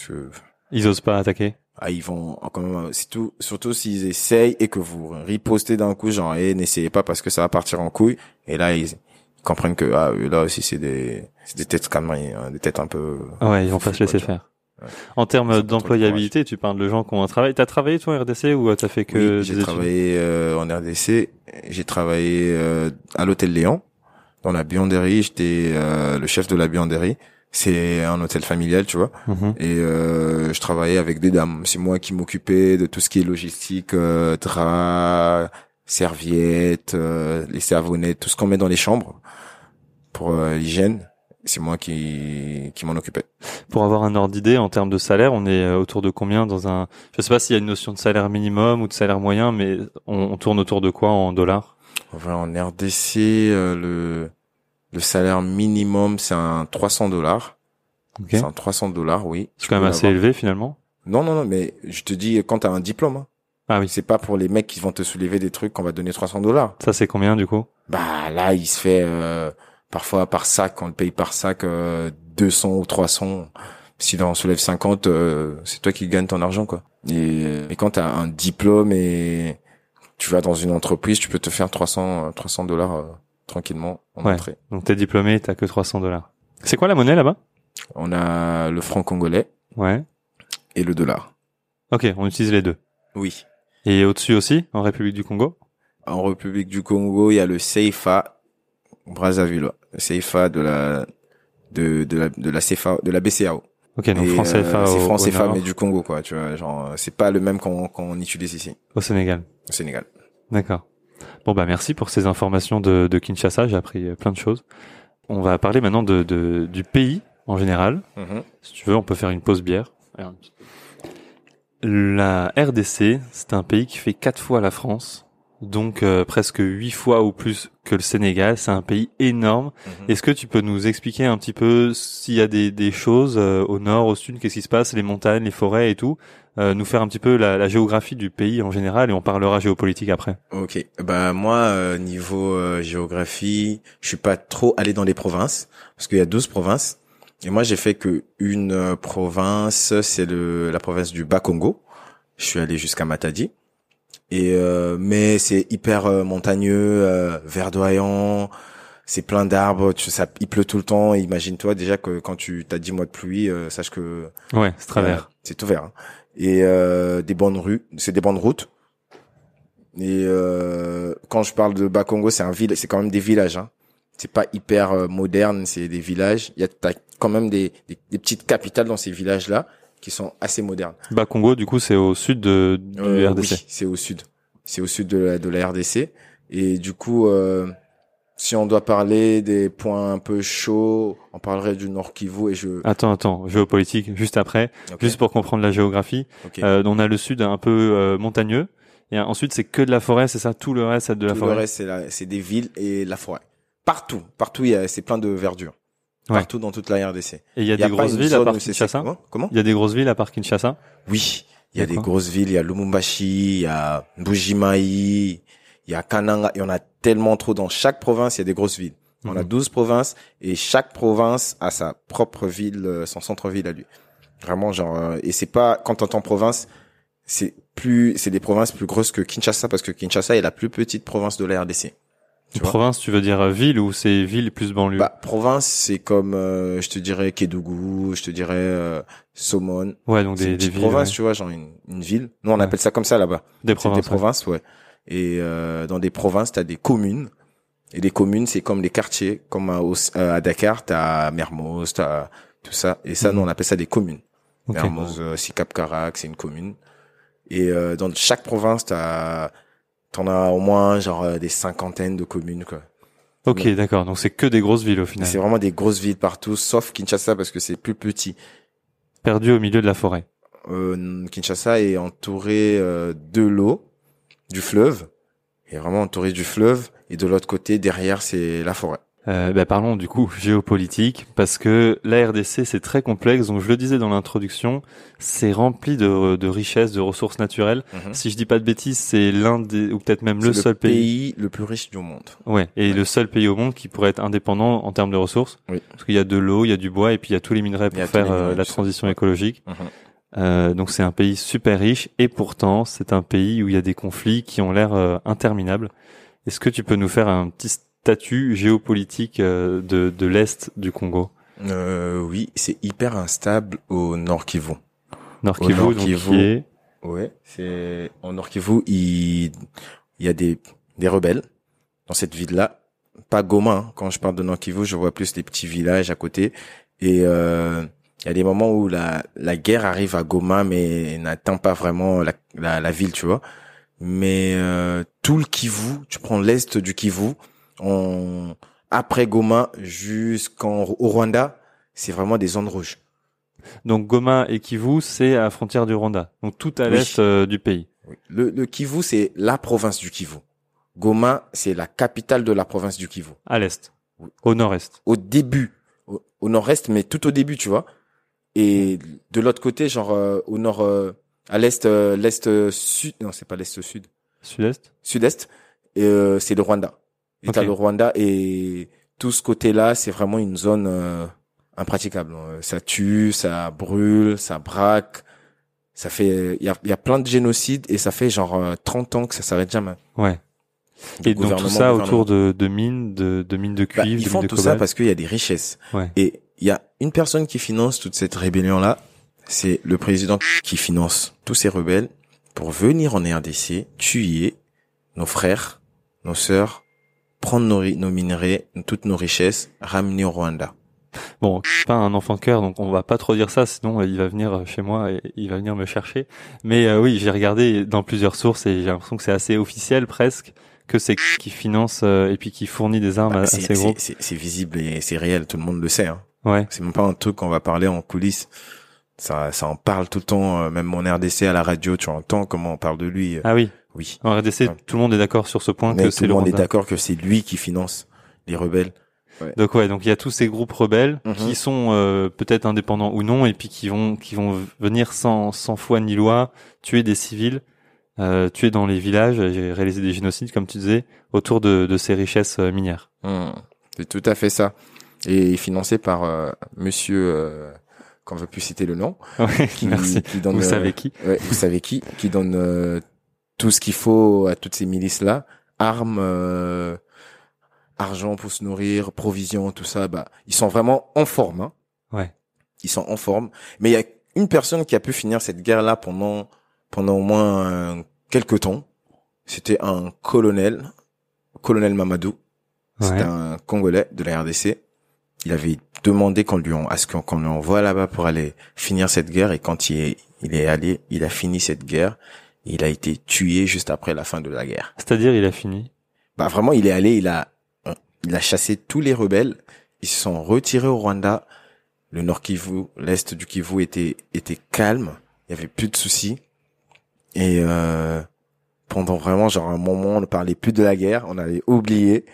que Ils osent pas attaquer. ah, ils vont quand même euh, c'est tout surtout s'ils essayent et que vous ripostez d'un coup genre et n'essayez pas parce que ça va partir en couille et là ils, ils comprennent que ah eux, là aussi c'est des c'est des têtes quand même hein, des têtes un peu ouais, ils vont pas se laisser faire. Ouais. En termes d'employabilité, tu parles de gens qui ont un travail. T'as travaillé toi en RDC ou t'as fait que Oui, j'ai travaillé euh, en RDC j'ai travaillé euh, à l'hôtel Léon dans la buanderie j'étais euh, le chef de la buanderie c'est un hôtel familial tu vois Mhm. et euh, je travaillais avec des dames. C'est moi qui m'occupais de tout ce qui est logistique, euh, draps, serviettes, euh, les savonnettes, tout ce qu'on met dans les chambres pour l'hygiène. C'est moi qui qui m'en occupais. Pour avoir un ordre d'idée en termes de salaire, on est euh, autour de combien dans un Je sais pas s'il y a une notion de salaire minimum ou de salaire moyen, mais on, on tourne autour de quoi en dollars? Enfin, en RDC, euh, le le salaire minimum c'est un 300 dollars. Ok. C'est un 300 dollars, oui. C'est quand même assez élevé finalement? Non, non, non, mais je te dis quand t'as un diplôme. Hein. Ah oui. C'est pas pour les mecs qui vont te soulever des trucs qu'on va donner 300 dollars. Ça c'est combien du coup? Bah là, il se fait euh, parfois par sac, on le paye par sac euh, 200 ou 300. Si on soulève 50, euh, c'est toi qui gagnes ton argent quoi. Et, et quand tu as un diplôme et tu vas dans une entreprise, tu peux te faire 300 euh, 300 dollars euh, tranquillement en Ouais. entrée. Donc t'es diplômé, t'as que 300 dollars. C'est quoi la monnaie là-bas? On a le franc congolais Ouais. et le dollar. Ok, on utilise les deux. Oui. Et au-dessus aussi, en République du Congo? En République du Congo, il y a le CFA Brazzaville, le CFA de la de de la de la CFA de la BCAO. Ok, donc Et, franc CFA euh, c'est au, franc au CFA mais du Congo quoi, tu vois, genre c'est pas le même qu'on qu'on utilise ici au Sénégal. au Sénégal. D'accord. Bon bah merci pour ces informations de, de Kinshasa, j'ai appris euh, plein de choses. On va parler maintenant de, de du pays en général. Mhm. Si tu veux, on peut faire une pause bière. La RDC, c'est un pays qui fait quatre fois la France, donc euh, presque huit fois ou plus que le Sénégal. C'est un pays énorme. Mhm. Est-ce que tu peux nous expliquer un petit peu s'il y a des, des choses euh, au nord, au sud, qu'est-ce qui se passe, les montagnes, les forêts et tout, euh, nous faire un petit peu la, la géographie du pays en général et on parlera géopolitique après. Ok, bah moi euh, niveau euh, géographie, je suis pas trop allé dans les provinces parce qu'il y a 12 provinces et moi j'ai fait que une euh, province, c'est le la province du Bas-Congo. Je suis allé jusqu'à Matadi. Et euh, mais c'est hyper euh, montagneux, euh, verdoyant, c'est plein d'arbres, tu ça il pleut tout le temps, et imagine-toi déjà que quand tu t'as 10 mois de pluie, euh, sache que Ouais, c'est travers. euh, c'est tout vert. hein. Et euh, des bonnes rues, c'est des bonnes routes. Et euh, quand je parle de Bas-Congo, c'est un ville, c'est quand même des villages. Hein. C'est pas hyper moderne, c'est des villages. Il y a t'as quand même des, des, des petites capitales dans ces villages-là qui sont assez modernes. Bas Congo, du coup, c'est au sud de, du Euh, RDC. oui, c'est au sud. C'est au sud de la, de la RDC. Et du coup, euh, si on doit parler des points un peu chauds, on parlerait du Nord Kivu et je. Attends, attends, géopolitique, juste après, juste pour comprendre la géographie. ok. Euh, on a le sud un peu euh, montagneux, et ensuite c'est que de la forêt, c'est ça, tout le reste c'est de la Tout forêt? le reste, c'est des villes et la forêt. Partout, partout, il y a, c'est plein de verdure. Partout dans toute la RDC. Et il y a des grosses villes à part Kinshasa. Comment? Il y a des grosses villes à part Kinshasa? Oui, il y a des grosses villes. Il y a Lumumbashi, il y a Mbujimai, il y a Kananga. Il y en a tellement trop dans chaque province. Il y a des grosses villes. On a Mhm. 12 provinces et chaque province a sa propre ville, euh, son centre-ville à lui. Vraiment, genre, euh, et c'est pas quand t'entends province, c'est plus, c'est des provinces plus grosses que Kinshasa parce que Kinshasa est la plus petite province de la RDC. Tu Province, tu veux dire euh, ville ou c'est ville plus banlieue Bah, province, c'est comme, euh, je te dirais Kédougou, je te dirais euh, Somone. Ouais, donc des, une des villes, province, ouais. tu vois, genre une, une ville. Nous, on Ouais. appelle ça comme ça là-bas. des provinces. des ouais. provinces, ouais. Et euh, dans des provinces, tu as des communes. Et les communes, c'est comme les quartiers, comme à, au- à Dakar, tu as Mermoz, tu as tout ça. Et ça, nous, on appelle ça des communes. Ok. Mermoz, euh, Sicap Karak, c'est une commune. Et euh, dans chaque province, t'as t'en as au moins genre euh, des cinquantaines de communes quoi. Ok, d'accord. Donc c'est que des grosses villes au final. C'est vraiment des grosses villes partout, sauf Kinshasa parce que c'est plus petit. Perdu au milieu de la forêt. Euh, Kinshasa est entouré euh, de l'eau, du fleuve, est vraiment entouré du fleuve, et de l'autre côté, derrière, c'est la forêt. Euh, bah, parlons du coup géopolitique parce que la RDC c'est très complexe. Donc je le disais dans l'introduction, c'est rempli de, de richesses, de ressources naturelles. Si je dis pas de bêtises, c'est l'un des ou peut-être même le seul pays. le plus riche du monde. Ouais, et le seul pays au monde qui pourrait être indépendant en termes de ressources. Oui. Parce qu'il y a de l'eau, il y a du bois et puis il y a tous les minerais pour faire euh, la ça. transition écologique. Mhm. Euh, donc c'est un pays super riche et pourtant c'est un pays où il y a des conflits qui ont l'air euh, interminables. Est-ce que tu peux nous faire un petit statut géopolitique euh, de, de l'Est du Congo Euh, oui, c'est hyper instable au Nord Kivu. Nord Kivu, Nord donc Kivu. qui est... Ouais, c'est en Nord Kivu, il, il y a des, des rebelles dans cette ville-là. Pas Goma, hein. quand je parle de Nord Kivu, je vois plus les petits villages à côté. Et euh, il y a des moments où la, la guerre arrive à Goma, mais n'atteint pas vraiment la, la, la ville, tu vois. Mais euh, tout le Kivu, tu prends l'est du Kivu, on, après Goma jusqu'en au Rwanda, c'est vraiment des zones rouges. Donc Goma et Kivu, c'est à la frontière du Rwanda. Donc tout à Oui. l'est euh, du pays. Oui. Le, le Kivu, c'est la province du Kivu. Goma, c'est la capitale de la province du Kivu. À l'est. Oui. Au nord-est. Au début, au, au nord-est, mais tout au début, tu vois. Et de l'autre côté, genre euh, au nord, euh, à l'est, euh, l'est euh, sud, non, c'est pas l'est sud, Sud-est sud-est, euh, c'est le Rwanda. Et t'as Ok. le Rwanda et tout ce côté-là, c'est vraiment une zone euh, impraticable. Euh, Ça tue, ça brûle, ça braque. Ça fait, il y a, y a plein de génocides et ça fait genre euh, 30 ans que ça s'arrête jamais. Ouais. Et donc tout ça autour de, de mines, de, de mines de Bah, cuivre, ils de font mines de tout ça parce qu'il y a des richesses. Ouais. Et il y a une personne qui finance toute cette rébellion-là, c'est le président qui finance tous ces rebelles pour venir en RDC, tuer nos frères, nos sœurs, prendre nos, nos minerais, toutes nos richesses, ramener au Rwanda. Bon, je suis pas un enfant de cœur, donc on va pas trop dire ça, sinon euh, il va venir euh, chez moi et il va venir me chercher. Mais euh, oui, j'ai regardé dans plusieurs sources et j'ai l'impression que c'est assez officiel presque que c'est qui finance euh, et puis qui fournit des armes Bah, à, ces c'est- groupes. c'est- c'est visible et c'est réel, tout le monde le sait. Hein. Ouais. C'est même pas un truc qu'on va parler en coulisses. Ça, ça en parle tout le temps, même mon RDC à la radio, tu entends comment on parle de lui. Ah oui. Oui. En RDC, Ouais. tout le monde est d'accord sur ce point Mais que tout c'est le le monde est d'accord que c'est lui qui finance les rebelles. Donc ouais, donc il y a tous ces groupes rebelles Mhm. qui sont euh, peut-être indépendants ou non et puis qui vont qui vont venir sans sans foi ni loi tuer des civils, euh, tuer dans les villages, et réaliser des génocides comme tu disais autour de de ces richesses euh, minières. Hmm, C'est tout à fait ça. Et financé par euh, Monsieur, euh, qu'on veut plus citer le nom, Ouais, qui, merci. qui donne, Vous euh, savez qui ouais, vous savez qui, qui donne euh, tout ce qu'il faut à toutes ces milices là, armes, euh, argent pour se nourrir, provisions, tout ça. Bah, ils sont vraiment en forme. Hein. Ouais. Ils sont en forme. Mais il y a une personne qui a pu finir cette guerre là pendant pendant au moins euh, quelques temps. C'était un colonel, colonel Mamadou. C'était Ouais. un Congolais de la RDC. Il avait demandé qu'on lui en, à ce qu'on qu'on lui envoie là-bas pour aller finir cette guerre et quand il est, il est allé, il a fini cette guerre. Il a été tué juste après la fin de la guerre. C'est-à-dire il a fini? Bah vraiment, il est allé, il a, il a chassé tous les rebelles. Ils se sont retirés au Rwanda. Le Nord Kivu, l'Est du Kivu était, était calme. Il y avait plus de soucis. Et, euh, pendant vraiment genre un moment, on ne parlait plus de la guerre. On avait oublié.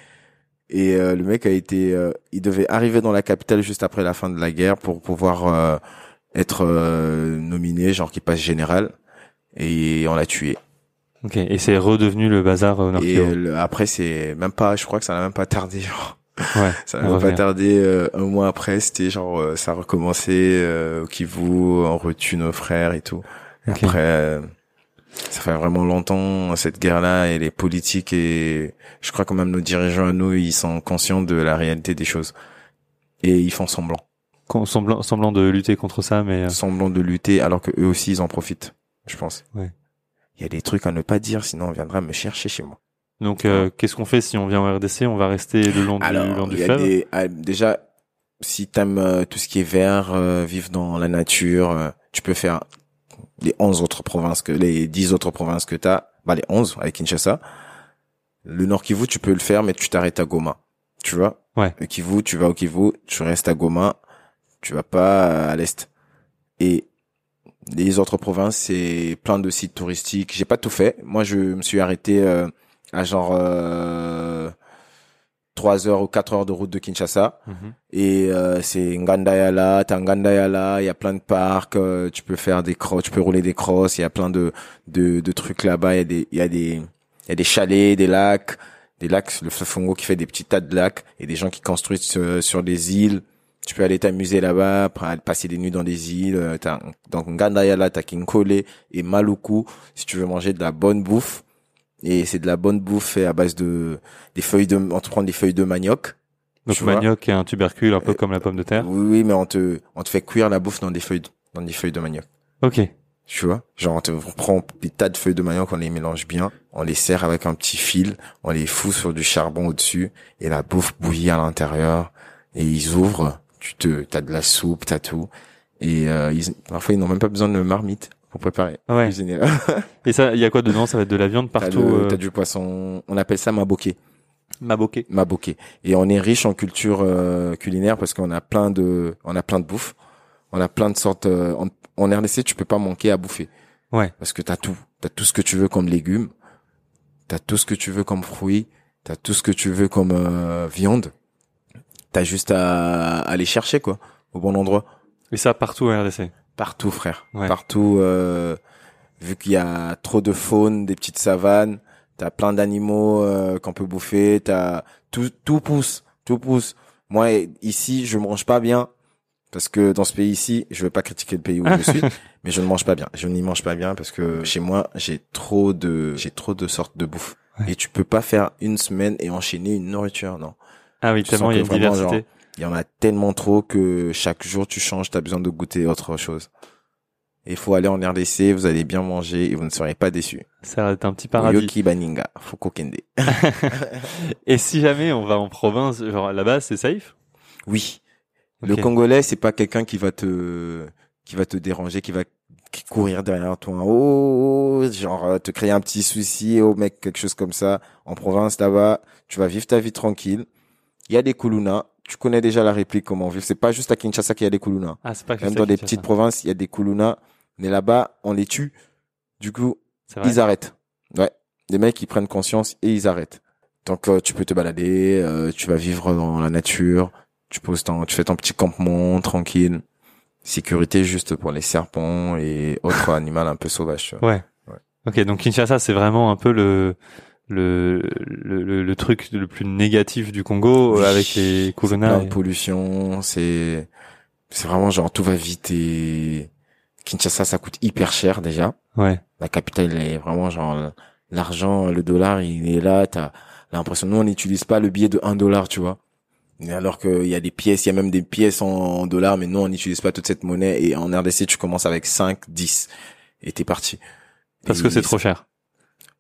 Et euh, le mec a été, euh, il devait arriver dans la capitale juste après la fin de la guerre pour pouvoir euh, être euh, nominé, genre qui passe général. Et on l'a tué. Ok. Et c'est redevenu le bazar au Nord Et euh, le- après, c'est même pas, je crois que ça n'a même pas tardé, genre. Ouais. Ça n'a même pas tardé euh, un mois après, c'était genre, euh, ça a recommencé euh, au Kivu, on retue nos frères et tout. Et Ok. Après, euh, ça fait vraiment longtemps, cette guerre-là, et les politiques et je crois que même nos dirigeants à nous, ils sont conscients de la réalité des choses. Et ils font semblant. Con- Semblant, semblant de lutter contre ça, mais euh, Semblant de lutter alors que eux aussi, ils en profitent, je pense. il y a des trucs à ne pas dire, sinon on viendra me chercher chez moi. Donc, euh, qu'est-ce qu'on fait si on vient au RDC On va rester le long du, le long Alors, du il y a fleuve? des, ah, déjà, si t'aimes euh, tout ce qui est vert, euh, vivre dans la nature, euh, tu peux faire les 11 autres provinces que les 10 autres provinces que t'as, bah les 11 avec Kinshasa. Le Nord Kivu, tu peux le faire, mais tu t'arrêtes à Goma. Tu vois? Ouais. Le Kivu, tu vas au Kivu, tu restes à Goma, tu vas pas euh, à l'est. Et les autres provinces, c'est plein de sites touristiques. J'ai pas tout fait. Moi, je me suis arrêté euh, à genre euh, 3 heures ou 4 heures de route de Kinshasa. Mhm. Et euh, c'est Ngandayala, t'as Ngandayala, il y a plein de parcs, euh, tu peux faire des crosses, tu peux rouler des crosses, il y a plein de de, de trucs là-bas, il y a des il y a des il y a des chalets, des lacs, des lacs, le Congo qui fait des petits tas de lacs et des gens qui construisent euh, sur des îles. Tu peux aller t'amuser là-bas, passer des nuits dans des îles. euh, T'as, donc Ngandayala, t'as Kinkole et Maluku si tu veux manger de la bonne bouffe. Et c'est de la bonne bouffe fait à base de des feuilles de, on te prend des feuilles de manioc. Donc, manioc est un tubercule, un peu Euh, comme la pomme de terre. Oui, oui, mais on te, on te fait cuire la bouffe dans des feuilles, de- dans des feuilles de manioc. Ok. Tu vois? Genre, on, te, on prend des tas de feuilles de manioc, on les mélange bien, on les serre avec un petit fil, on les fout sur du charbon au-dessus, et la bouffe bouillit à l'intérieur, et ils ouvrent, tu te, t'as de la soupe, t'as tout, et euh, ils, parfois ils n'ont même pas besoin de marmite pour préparer. Ouais. Cuisiner. Et ça, il y a quoi dedans? Ça va être de la viande T'as, partout. le- euh, t'as du poisson, on appelle ça maboké. Maboké. Maboké. Et on est riche en culture euh, culinaire parce qu'on a plein de, on a plein de bouffe. On a plein de sortes. euh, en, en RDC, tu peux pas manquer à bouffer. Ouais. Parce que t'as tout. T'as tout ce que tu veux comme légumes. T'as tout ce que tu veux comme fruits. T'as tout ce que tu veux comme euh, viande. T'as juste à, à aller chercher quoi, au bon endroit. Et ça partout au RDC. Partout, frère. Ouais. Partout. euh, vu qu'il y a trop de faune, des petites savanes, t'as plein d'animaux euh, qu'on peut bouffer. T'as tout, tout pousse, tout pousse. Moi, ici, je mange pas bien parce que dans ce pays-ci, je veux pas critiquer le pays où je suis, mais je ne mange pas bien. Je n'y mange pas bien parce que chez moi, j'ai trop de, j'ai trop de sortes de bouffe. Ouais. Et tu peux pas faire une semaine et enchaîner une nourriture, non. Ah oui, Tu tellement il y a vraiment, diversité. Il y en a tellement trop que chaque jour tu changes, tu as besoin de goûter autre chose. Il faut aller en RDC, vous allez bien manger et vous ne serez pas déçus. Ça va être un petit paradis. Yoki Baninga, Fuko Kende. Et si jamais on va en province, genre là-bas, c'est safe? Oui. Le Congolais, c'est pas quelqu'un qui va te, qui va te déranger, qui va courir derrière toi. Oh, oh, genre, te créer un petit souci, oh mec, quelque chose comme ça. En province, là-bas, tu vas vivre ta vie tranquille. Il y a des Kuluna. Tu connais déjà la réplique comment vivre. C'est pas juste à Kinshasa qu'il y a des Kuluna. Ah, c'est pas Même dans des petites provinces, il y a des Kuluna. Mais là-bas, on les tue. Du coup, ils arrêtent. Ouais. Les mecs, ils prennent conscience et ils arrêtent. Donc, euh, tu peux te balader, euh, tu vas vivre dans la nature, tu poses ton, tu fais ton petit campement tranquille. Sécurité juste pour les serpents et autres animaux un peu sauvages. Ouais. Ouais. Ok, donc Kinshasa, c'est vraiment un peu le le, le, le, truc le plus négatif du Congo Oui. euh, avec les Kuluna. de pollution, c'est, c'est vraiment genre tout va vite et Kinshasa, ça coûte hyper cher déjà. Ouais. La capitale elle est vraiment genre l'argent, le dollar, il est là. T'as l'impression nous on n'utilise pas le billet de 1 dollar, tu vois. Alors qu'il y a des pièces, il y a même des pièces en dollars, mais nous on n'utilise pas toute cette monnaie. Et en RDC, tu commences avec 5, 10 et t'es parti. Parce Et que c'est trop cher.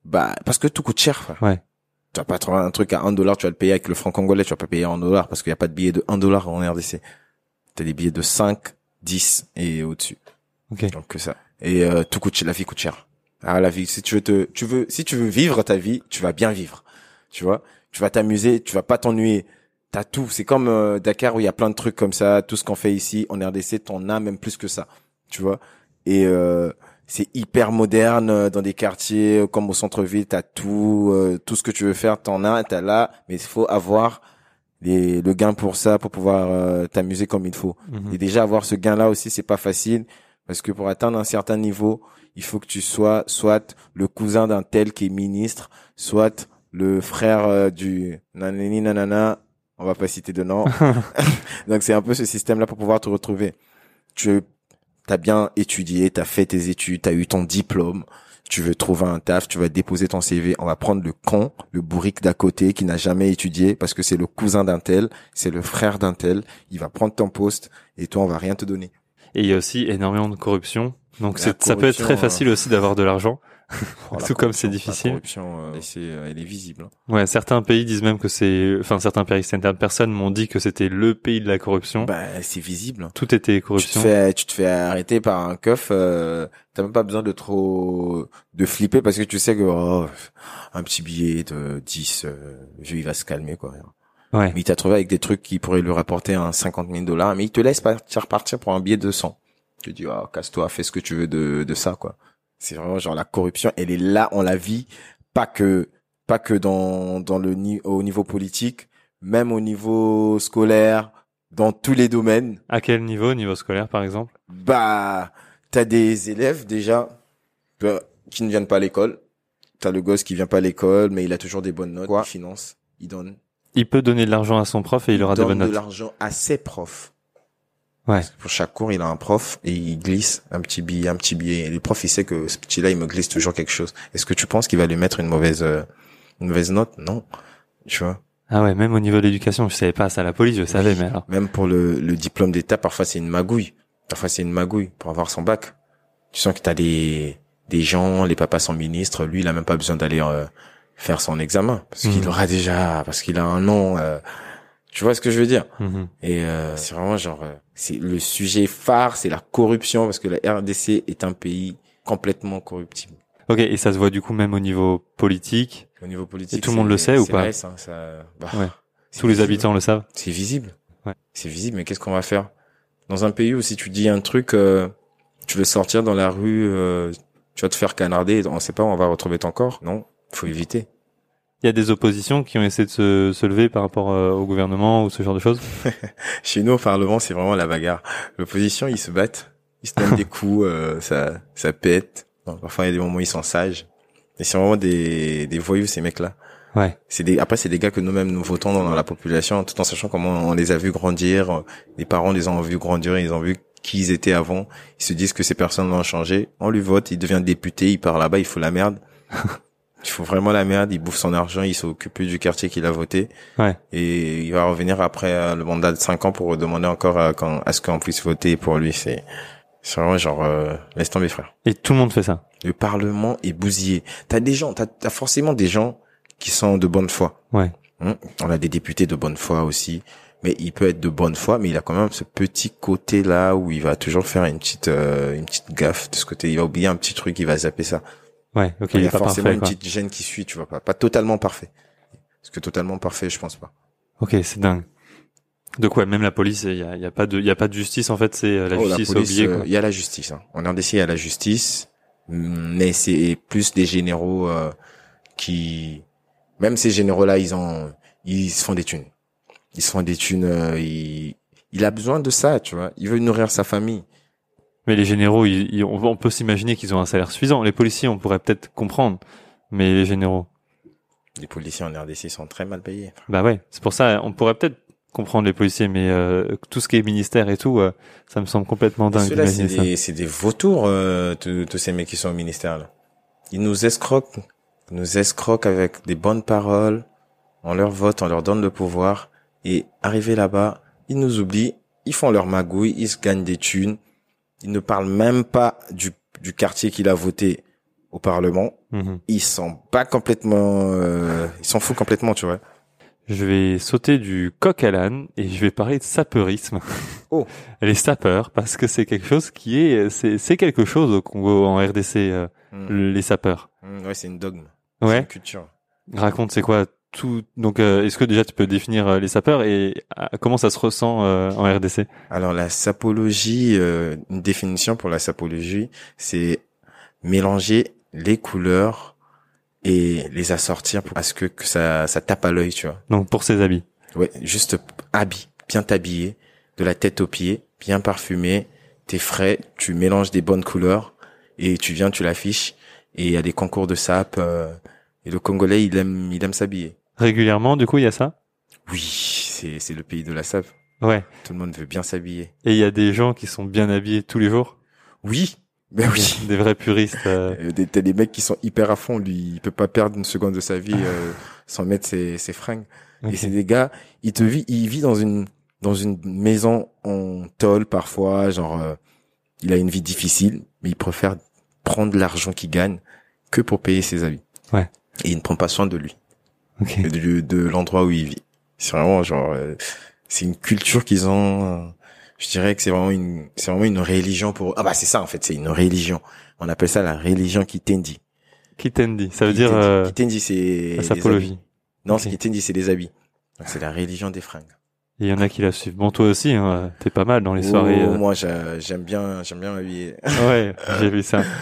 Bah parce que tout coûte cher. Frère. Ouais. Tu vas pas trouver un truc à 1 dollar, tu vas le payer avec le franc congolais, tu vas pas payer en dollars parce qu'il y a pas de billet de 1 dollar en RDC. T'as des billets de 5, 10 et au-dessus. Ok. Donc que ça. Et euh, tout coûte, la vie coûte cher. Ah la vie, si tu veux te, tu veux, si tu veux vivre ta vie, tu vas bien vivre. Tu vois, tu vas t'amuser, tu vas pas t'ennuyer. T'as tout. C'est comme euh, Dakar où il y a plein de trucs comme ça. Tout ce qu'on fait ici en RDC, t'en as même plus que ça. Tu vois? Et euh, c'est hyper moderne euh, dans des quartiers euh, comme au centre-ville. T'as tout, euh, tout ce que tu veux faire, t'en as, t'as là. Mais il faut avoir les, le gain pour ça, pour pouvoir euh, t'amuser comme il faut. Mhm. Et déjà avoir ce gain-là aussi, c'est pas facile parce que pour atteindre un certain niveau, il faut que tu sois soit le cousin d'un tel qui est ministre, soit le frère euh, du nanani nanana. On va pas citer de nom. Donc c'est un peu ce système-là pour pouvoir te retrouver. Tu as bien étudié, tu as fait tes études, tu as eu ton diplôme, tu veux trouver un taf, tu vas déposer ton CV, on va prendre le con, le bourrique d'à côté qui n'a jamais étudié parce que c'est le cousin d'un tel, c'est le frère d'un tel, il va prendre ton poste et toi on va rien te donner. Et il y a aussi énormément de corruption. Donc ça peut être très facile aussi d'avoir de l'argent. Oh, Tout comme c'est corruption, difficile. La corruption, euh, euh, elle est visible. hein. Ouais, certains pays disent même que c'est, enfin certains pays, certaines personnes m'ont dit que c'était le pays de la corruption. Bah, c'est visible. Tout était Tu te corruption. fais, tu te fais arrêter par un keuf, euh, t'as même pas besoin de trop, de flipper parce que tu sais que, oh, un petit billet de 10, euh, il va se calmer, quoi. Ouais. Mais il t'a trouvé avec des trucs qui pourraient lui rapporter un 50 000 dollars, mais il te laisse partir, partir pour un billet de 100. Tu dis, oh, casse-toi, fais ce que tu veux de, de ça, quoi. C'est vraiment genre la corruption, elle est là, on la vit, pas que, pas que dans, dans le, ni- au niveau politique, même au niveau scolaire, dans tous les domaines. À quel niveau, au niveau scolaire par exemple? Bah, t'as des élèves déjà bah, qui ne viennent pas à l'école. T'as le gosse qui vient pas à l'école, mais il a toujours des bonnes notes. il finance, il donne. Il peut donner de l'argent à son prof et il aura des donne bonnes de notes. l'argent à ses profs. Ouais. Pour chaque cours, il a un prof et il glisse un petit billet, un petit billet. Et le prof, il sait que ce petit-là, il me glisse toujours quelque chose. Est-ce que tu penses qu'il va lui mettre une mauvaise, euh, une mauvaise note? Non. Tu vois? Ah ouais, même au niveau de l'éducation, je savais pas ça. La police, je savais, Oui. mais alors. Même pour le, le diplôme d'État, parfois c'est une magouille. Parfois c'est une magouille pour avoir son bac. Tu sens que t'as des des gens, les papas sont ministres, lui il a même pas besoin d'aller euh, faire son examen parce qu'il aura déjà, parce qu'il a un nom. euh, tu vois ce que je veux dire Mhm. Et euh, c'est vraiment genre, euh, c'est le sujet phare, c'est la corruption parce que la RDC est un pays complètement corruptible. Ok, et ça se voit du coup même au niveau politique. Au niveau politique, Et tout le monde le sait ou pas hein, ça- bah, Ouais. Tous les habitants le savent. C'est visible. Ouais. C'est visible, mais qu'est-ce qu'on va faire? Dans un pays où si tu dis un truc, euh, tu veux sortir dans la rue, euh, tu vas te faire canarder, on sait pas où on va retrouver ton corps? Non, faut éviter. Il y a des oppositions qui ont essayé de se, se lever par rapport euh, au gouvernement ou ce genre de choses? Chez nous, au Parlement, c'est vraiment la bagarre. L'opposition, ils se battent, ils se donnent des coups, euh, ça, ça pète. Parfois, il y a des moments où ils sont sages. Et c'est vraiment des, des voyous, ces mecs-là. Ouais. C'est des, après, c'est des gars que nous-mêmes nous votons dans la population, tout en sachant comment on les a vus grandir. Les parents les ont vus grandir, ils ont vu qui ils étaient avant. Ils se disent que ces personnes vont changer. On lui vote, il devient député, il part là-bas, il faut la merde. il faut vraiment la merde, il bouffe son argent, il s'occupe plus du quartier qu'il a voté. Ouais. Et il va revenir après euh, le mandat de 5 ans pour demander encore à, quand, à ce qu'on puisse voter pour lui. C'est, c'est vraiment genre, euh, laisse tomber frère. Et tout le monde fait ça. Le Parlement est bousillé. T'as des gens, t'as, t'as forcément des gens qui sont de bonne foi. Ouais. Hein, On a des députés de bonne foi aussi, mais il peut être de bonne foi, mais il a quand même ce petit côté là où il va toujours faire une petite euh, une petite gaffe de ce côté. Il va oublier un petit truc, il va zapper ça. Ouais. Ok, il il y a pas forcément parfait une quoi. petite gêne qui suit, tu vois pas, pas totalement parfait. Parce que totalement parfait, je pense pas. Ok, c'est dingue. De quoi Même la police, il y a, il y a pas de, il y a pas de justice en fait. C'est euh, la Oh, justice police, oubliée. euh, il y a la justice. Hein. En RDC, il y a la justice, mais c'est plus des généraux euh, qui, même ces généraux-là, ils ont, ils se font des thunes. Ils se font des thunes. euh, ils- il a besoin de ça, tu vois. Il veut nourrir sa famille. Mais les généraux, ils- ils- on peut s'imaginer qu'ils ont un salaire suffisant. Les policiers, on pourrait peut-être comprendre, mais les généraux, Les policiers en RDC sont très mal payés. bah ouais. C'est pour ça, on pourrait peut-être comprendre les policiers, mais euh, tout ce qui est ministère et tout, euh, ça me semble complètement dingue c'est des, c'est des vautours, euh, tous tous ces mecs qui sont au ministère. Là. Ils nous escroquent, ils nous escroquent avec des bonnes paroles. On leur vote, on leur donne le pouvoir. Et arrivés là-bas, ils nous oublient. Ils font leur magouille, ils se gagnent des thunes. Ils ne parlent même pas du, du quartier qu'il a voté au Parlement. Mhm. Ils sont pas complètement, euh, ils s'en foutent complètement, tu vois. Je vais sauter du coq à l'âne et je vais parler de sapeurisme. Oh. Les sapeurs, parce que c'est quelque chose qui est, c'est, c'est quelque chose au Congo, en RDC, euh, Mm. les sapeurs. Mm, ouais, c'est une dogme. C'est Ouais. une culture. Raconte, c'est quoi tout Donc, euh, est-ce que déjà tu peux définir euh, les sapeurs et euh, comment ça se ressent euh, en RDC Alors la sapologie, euh, une définition pour la sapologie, c'est mélanger les couleurs et les assortir pour à ce que, que ça, ça tape à l'œil, tu vois. Donc pour ses habits. Ouais, juste habille, bien t'habiller, de la tête aux pieds, bien parfumé, t'es frais, tu mélanges des bonnes couleurs et tu viens, tu l'affiches et il y a des concours de sap euh, et le Congolais il aime, il aime s'habiller. Régulièrement, du coup, il y a ça? Oui, c'est c'est le pays de la sap. Ouais. Tout le monde veut bien s'habiller. Et il y a des gens qui sont bien habillés tous les jours? Oui, ben oui. Des vrais puristes. euh, Euh, des- T'as des mecs qui sont hyper à fond, lui, il peut pas perdre une seconde de sa vie euh, sans mettre ses, ses fringues. Et c'est des gars, il te vit, il vit dans une dans une maison en tôle parfois, genre euh, il a une vie difficile, mais il préfère prendre l'argent qu'il gagne que pour payer ses habits. Ouais. Et il ne prend pas soin de lui, Ok. et de, de l'endroit où il vit. C'est vraiment genre, euh, c'est une culture qu'ils ont. euh, je dirais que c'est vraiment une, c'est vraiment une religion pour. Ah bah c'est ça en fait, c'est une religion. On appelle ça la religion Kitendi. Kitendi, ça veut dire euh, Kitendi, c'est la sapologie. Non, Ok. c'est Kitendi, c'est les habits. C'est la religion des fringues. Il y en a qui la suivent. Bon, toi aussi, hein, t'es pas mal dans les soirées. Oh, euh. Moi, j'a- j'aime bien, j'aime bien m'habiller. Ouais, j'ai vu ça.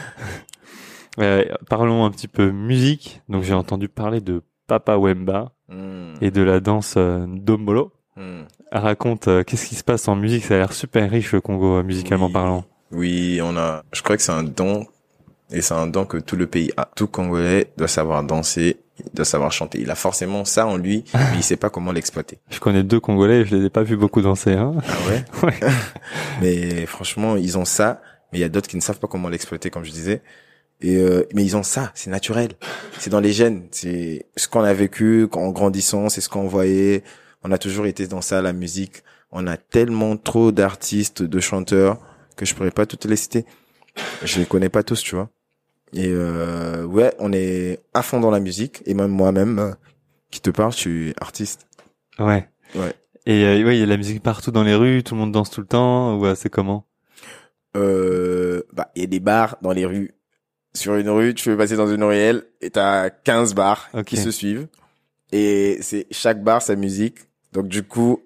Euh, parlons un petit peu musique. Donc j'ai entendu parler de Papa Wemba Hmm, et de la danse euh, Dombolo. hmm. Raconte, euh, qu'est-ce qui se passe en musique Ça a l'air super riche le Congo, euh, musicalement Oui. parlant. Oui, on a. Je crois que c'est un don, et c'est un don que tout le pays a. Tout Congolais doit savoir danser, doit savoir chanter. Il a forcément ça en lui, mais il sait pas comment l'exploiter. Je connais deux Congolais, et je les ai pas vus beaucoup danser. Hein Ah ouais? Ouais. Mais franchement, ils ont ça, mais il y a d'autres qui ne savent pas comment l'exploiter, comme je disais. Et euh, mais ils ont ça, c'est naturel. C'est dans les gènes. C'est ce qu'on a vécu en grandissant, c'est ce qu'on voyait. On a toujours été dans ça, la musique. On a tellement trop d'artistes, de chanteurs que je pourrais pas toutes les citer. Je les connais pas tous, tu vois. Et euh, ouais, on est à fond dans la musique. Et même moi-même, euh, qui te parle, je suis artiste. Ouais. Ouais. Et euh, ouais, il y a de la musique partout dans les rues, tout le monde danse tout le temps. Ou euh, c'est comment? Euh, bah, il y a des bars dans les rues. Sur une rue, tu peux passer dans une ruelle et t'as 15 bars qui se suivent. Et c'est chaque bar sa musique. Donc du coup,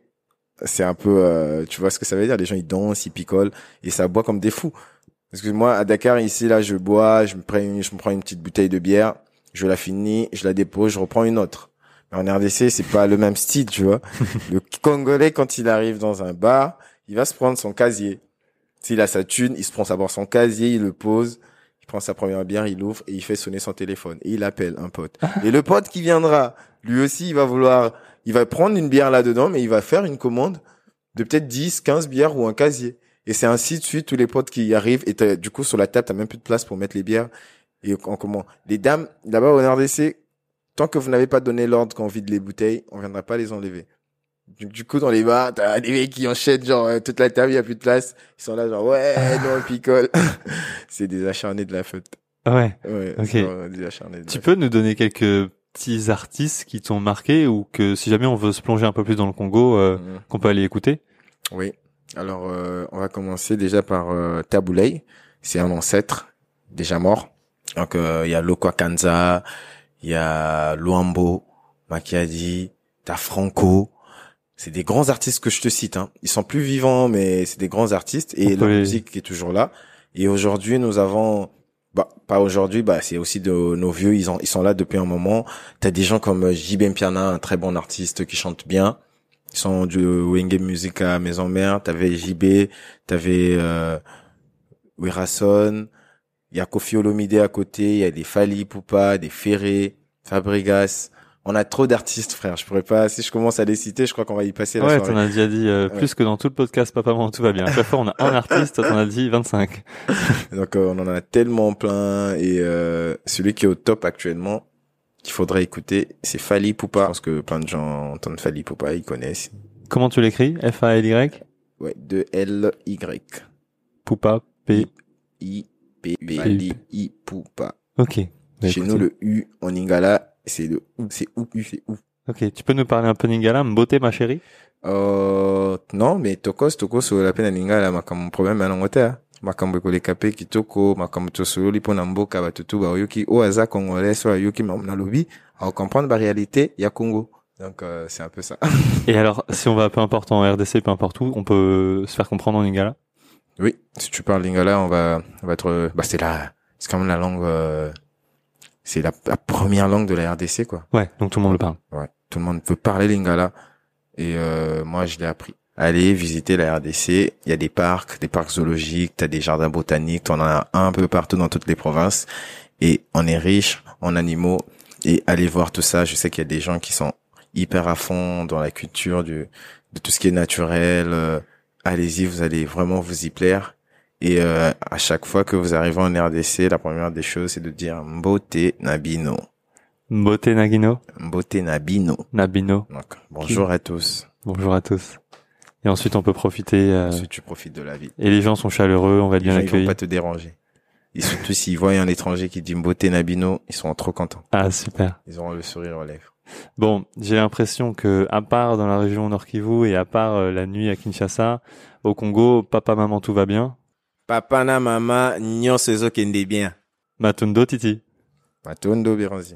c'est un peu, euh, tu vois ce que ça veut dire? Les gens ils dansent, ils picolent et ça boit comme des fous. Parce que moi à Dakar ici là, je bois, je me prends une, je me prends une petite bouteille de bière, je la finis, je la dépose, je reprends une autre. Mais en RDC, c'est pas le même style, tu vois. le Congolais quand il arrive dans un bar, il va se prendre son casier. S'il a sa thune, il se prend d'abord son casier, il le pose, il prend sa première bière, il l'ouvre et il fait sonner son téléphone. Et il appelle un pote. Et le pote qui viendra, lui aussi, il va vouloir, il va prendre une bière là-dedans, mais il va faire une commande de peut-être 10, 15 bières ou un casier. Et c'est ainsi de suite, tous les potes qui y arrivent. Et du coup, sur la table, t'as même plus de place pour mettre les bières. Et en comment Les dames, là-bas au RDC, tant que vous n'avez pas donné l'ordre qu'on vide les bouteilles, on viendra pas les enlever. Du, du coup, dans les bars, t'as des mecs qui enchaînent, genre, euh, toute la table, il y a plus de place. Ils sont là, genre, ouais, non, on picole. c'est des acharnés de la fête. Ouais. Ouais, Ok. c'est vraiment des acharnés de Tu la peux nous donner quelques petits artistes qui t'ont marqué ou que si jamais on veut se plonger un peu plus dans le Congo, euh. Mhm. qu'on peut aller écouter? Oui. Alors, euh, on va commencer déjà par euh, Taboulay. C'est un ancêtre déjà mort. Donc, euh, il y a Lokwa Kanza, il y a Luambo, Makiadi, t'as Franco. C'est des grands artistes que je te cite. Hein. Ils sont plus vivants, mais c'est des grands artistes et les- musique est toujours là. Et aujourd'hui, nous avons, bah, pas aujourd'hui, bah, c'est aussi de nos vieux. Ils, ont, ils sont là depuis un moment. T'as des gens comme J.B. Piana, un très bon artiste qui chante bien. Ils sont du Wenge Music à Maison Mère. T'avais JB, t'avais euh, Wirason, il y a Kofi Olomide à côté, il y a des Fali Poupa, des Ferré, Fabregas. On a trop d'artistes, frère. Je pourrais pas, si je commence à les citer, je crois qu'on va y passer la Ouais, soirée. t'en as déjà dit euh, Ouais. plus que dans tout le podcast Papa Maman tout va bien. À chaque fois on a un artiste, t'en as dit 25. Donc euh, on en a tellement plein et euh, celui qui est au top actuellement qu'il faudrait écouter, c'est Fali Poupa. Je pense que plein de gens entendent Fali Poupa, ils connaissent. Comment tu l'écris? F A L Y? Ouais, de L Y Poupa P. I P P. Fali I Poupa. Ok. Bah, Chez nous le U en Lingala, c'est le ou, c'est ou U, c'est ou. Ok, tu peux nous parler un peu Ningala, Mbote ma chérie? Euh, non, mais tokos tokos la pena Lingala makambo problème à l'Angleterre. makambo ekoleka kitoko makambo tosololi mpo na mboka batutu bayoki oyo aza congolais so ayoki makambo nalobi aocomprendre baréalité ya congo donc euh, c'est un peu ça Et alors, si on va peu importe en RDC, peu importe où, on peut se faire comprendre en Lingala oui si tu parles lingala on va on va être bah c'est la c'est quand même la langue euh, c'est la, la première langue de la RDC quoi Ouais, donc tout le monde le parle. Ouais, tout le monde peut parler lingala et euh, moi je l'ai appris. Allez visiter la RDC, il y a des parcs, des parcs zoologiques, t'as des jardins botaniques, t'en as un peu partout dans toutes les provinces et on est riche en animaux et allez voir tout ça, je sais qu'il y a des gens qui sont hyper à fond dans la culture du de tout ce qui est naturel, euh, allez-y, vous allez vraiment vous y plaire. Et euh, à chaque fois que vous arrivez en RDC, la première des choses, c'est de dire Mbote Nabino. Mbote Nagino Mbote Nabino. Nabino. Donc, bonjour à tous. Bonjour à tous. Et ensuite, on peut profiter. euh, Si tu profites de la vie. Et les gens sont chaleureux, on va Les bien gens, ils vont pas te déranger. Et surtout s'ils voient un étranger qui dit Mbote Nabino, ils sont trop contents. Ah, super. Ils auront le sourire aux lèvres. Bon, j'ai l'impression que, à part dans la région Nord Kivu et à part euh, la nuit à Kinshasa, au Congo, papa, maman, tout va bien. Papa na mama nyonso ezokende bien. Matundo, Titi. Matondo Biranzi.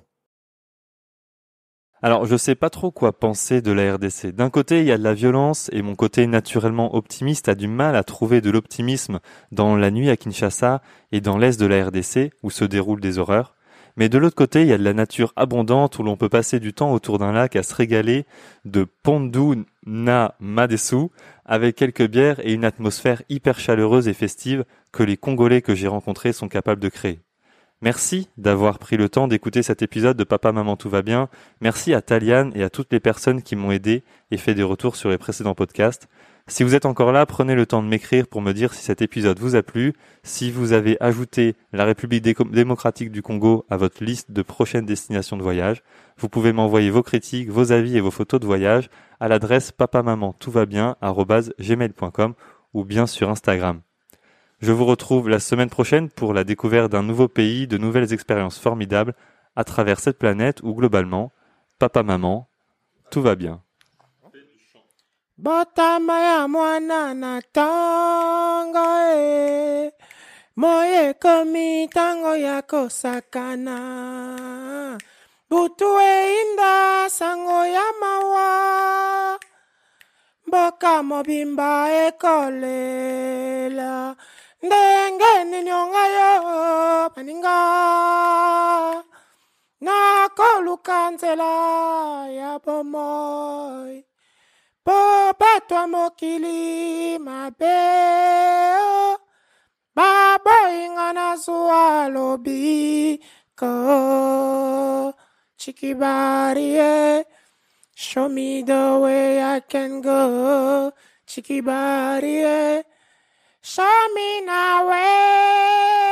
Alors, je sais pas trop quoi penser de la RDC. D'un côté, il y a de la violence et mon côté naturellement optimiste a du mal à trouver de l'optimisme dans la nuit à Kinshasa et dans l'est de la RDC où se déroulent des horreurs. Mais de l'autre côté, il y a de la nature abondante où l'on peut passer du temps autour d'un lac à se régaler de Pondu na Madesu avec quelques bières et une atmosphère hyper chaleureuse et festive que les Congolais que j'ai rencontrés sont capables de créer. Merci d'avoir pris le temps d'écouter cet épisode de Papa Maman Tout va bien. Merci à Taliane et à toutes les personnes qui m'ont aidé et fait des retours sur les précédents podcasts. Si vous êtes encore là, prenez le temps de m'écrire pour me dire si cet épisode vous a plu, si vous avez ajouté la République démocratique du Congo à votre liste de prochaines destinations de voyage. Vous pouvez m'envoyer vos critiques, vos avis et vos photos de voyage à l'adresse papamaman tout va bien ou bien sur Instagram. Je vous retrouve la semaine prochaine pour la découverte d'un nouveau pays, de nouvelles expériences formidables à travers cette planète où globalement, papa maman, tout va bien. Botama ya mwana na ntango e eh. moye ekomi tango ya kosakana. Butu eyinda sango ya mawa. Mboka mobimba ekolela ndenge nini onga yo baninga. Nakoluka nzela ya bomoi betwa mokili mabe o, baboyinga na zuwa lobiko chikibarie show me the way i can go. Chikibarie show me na way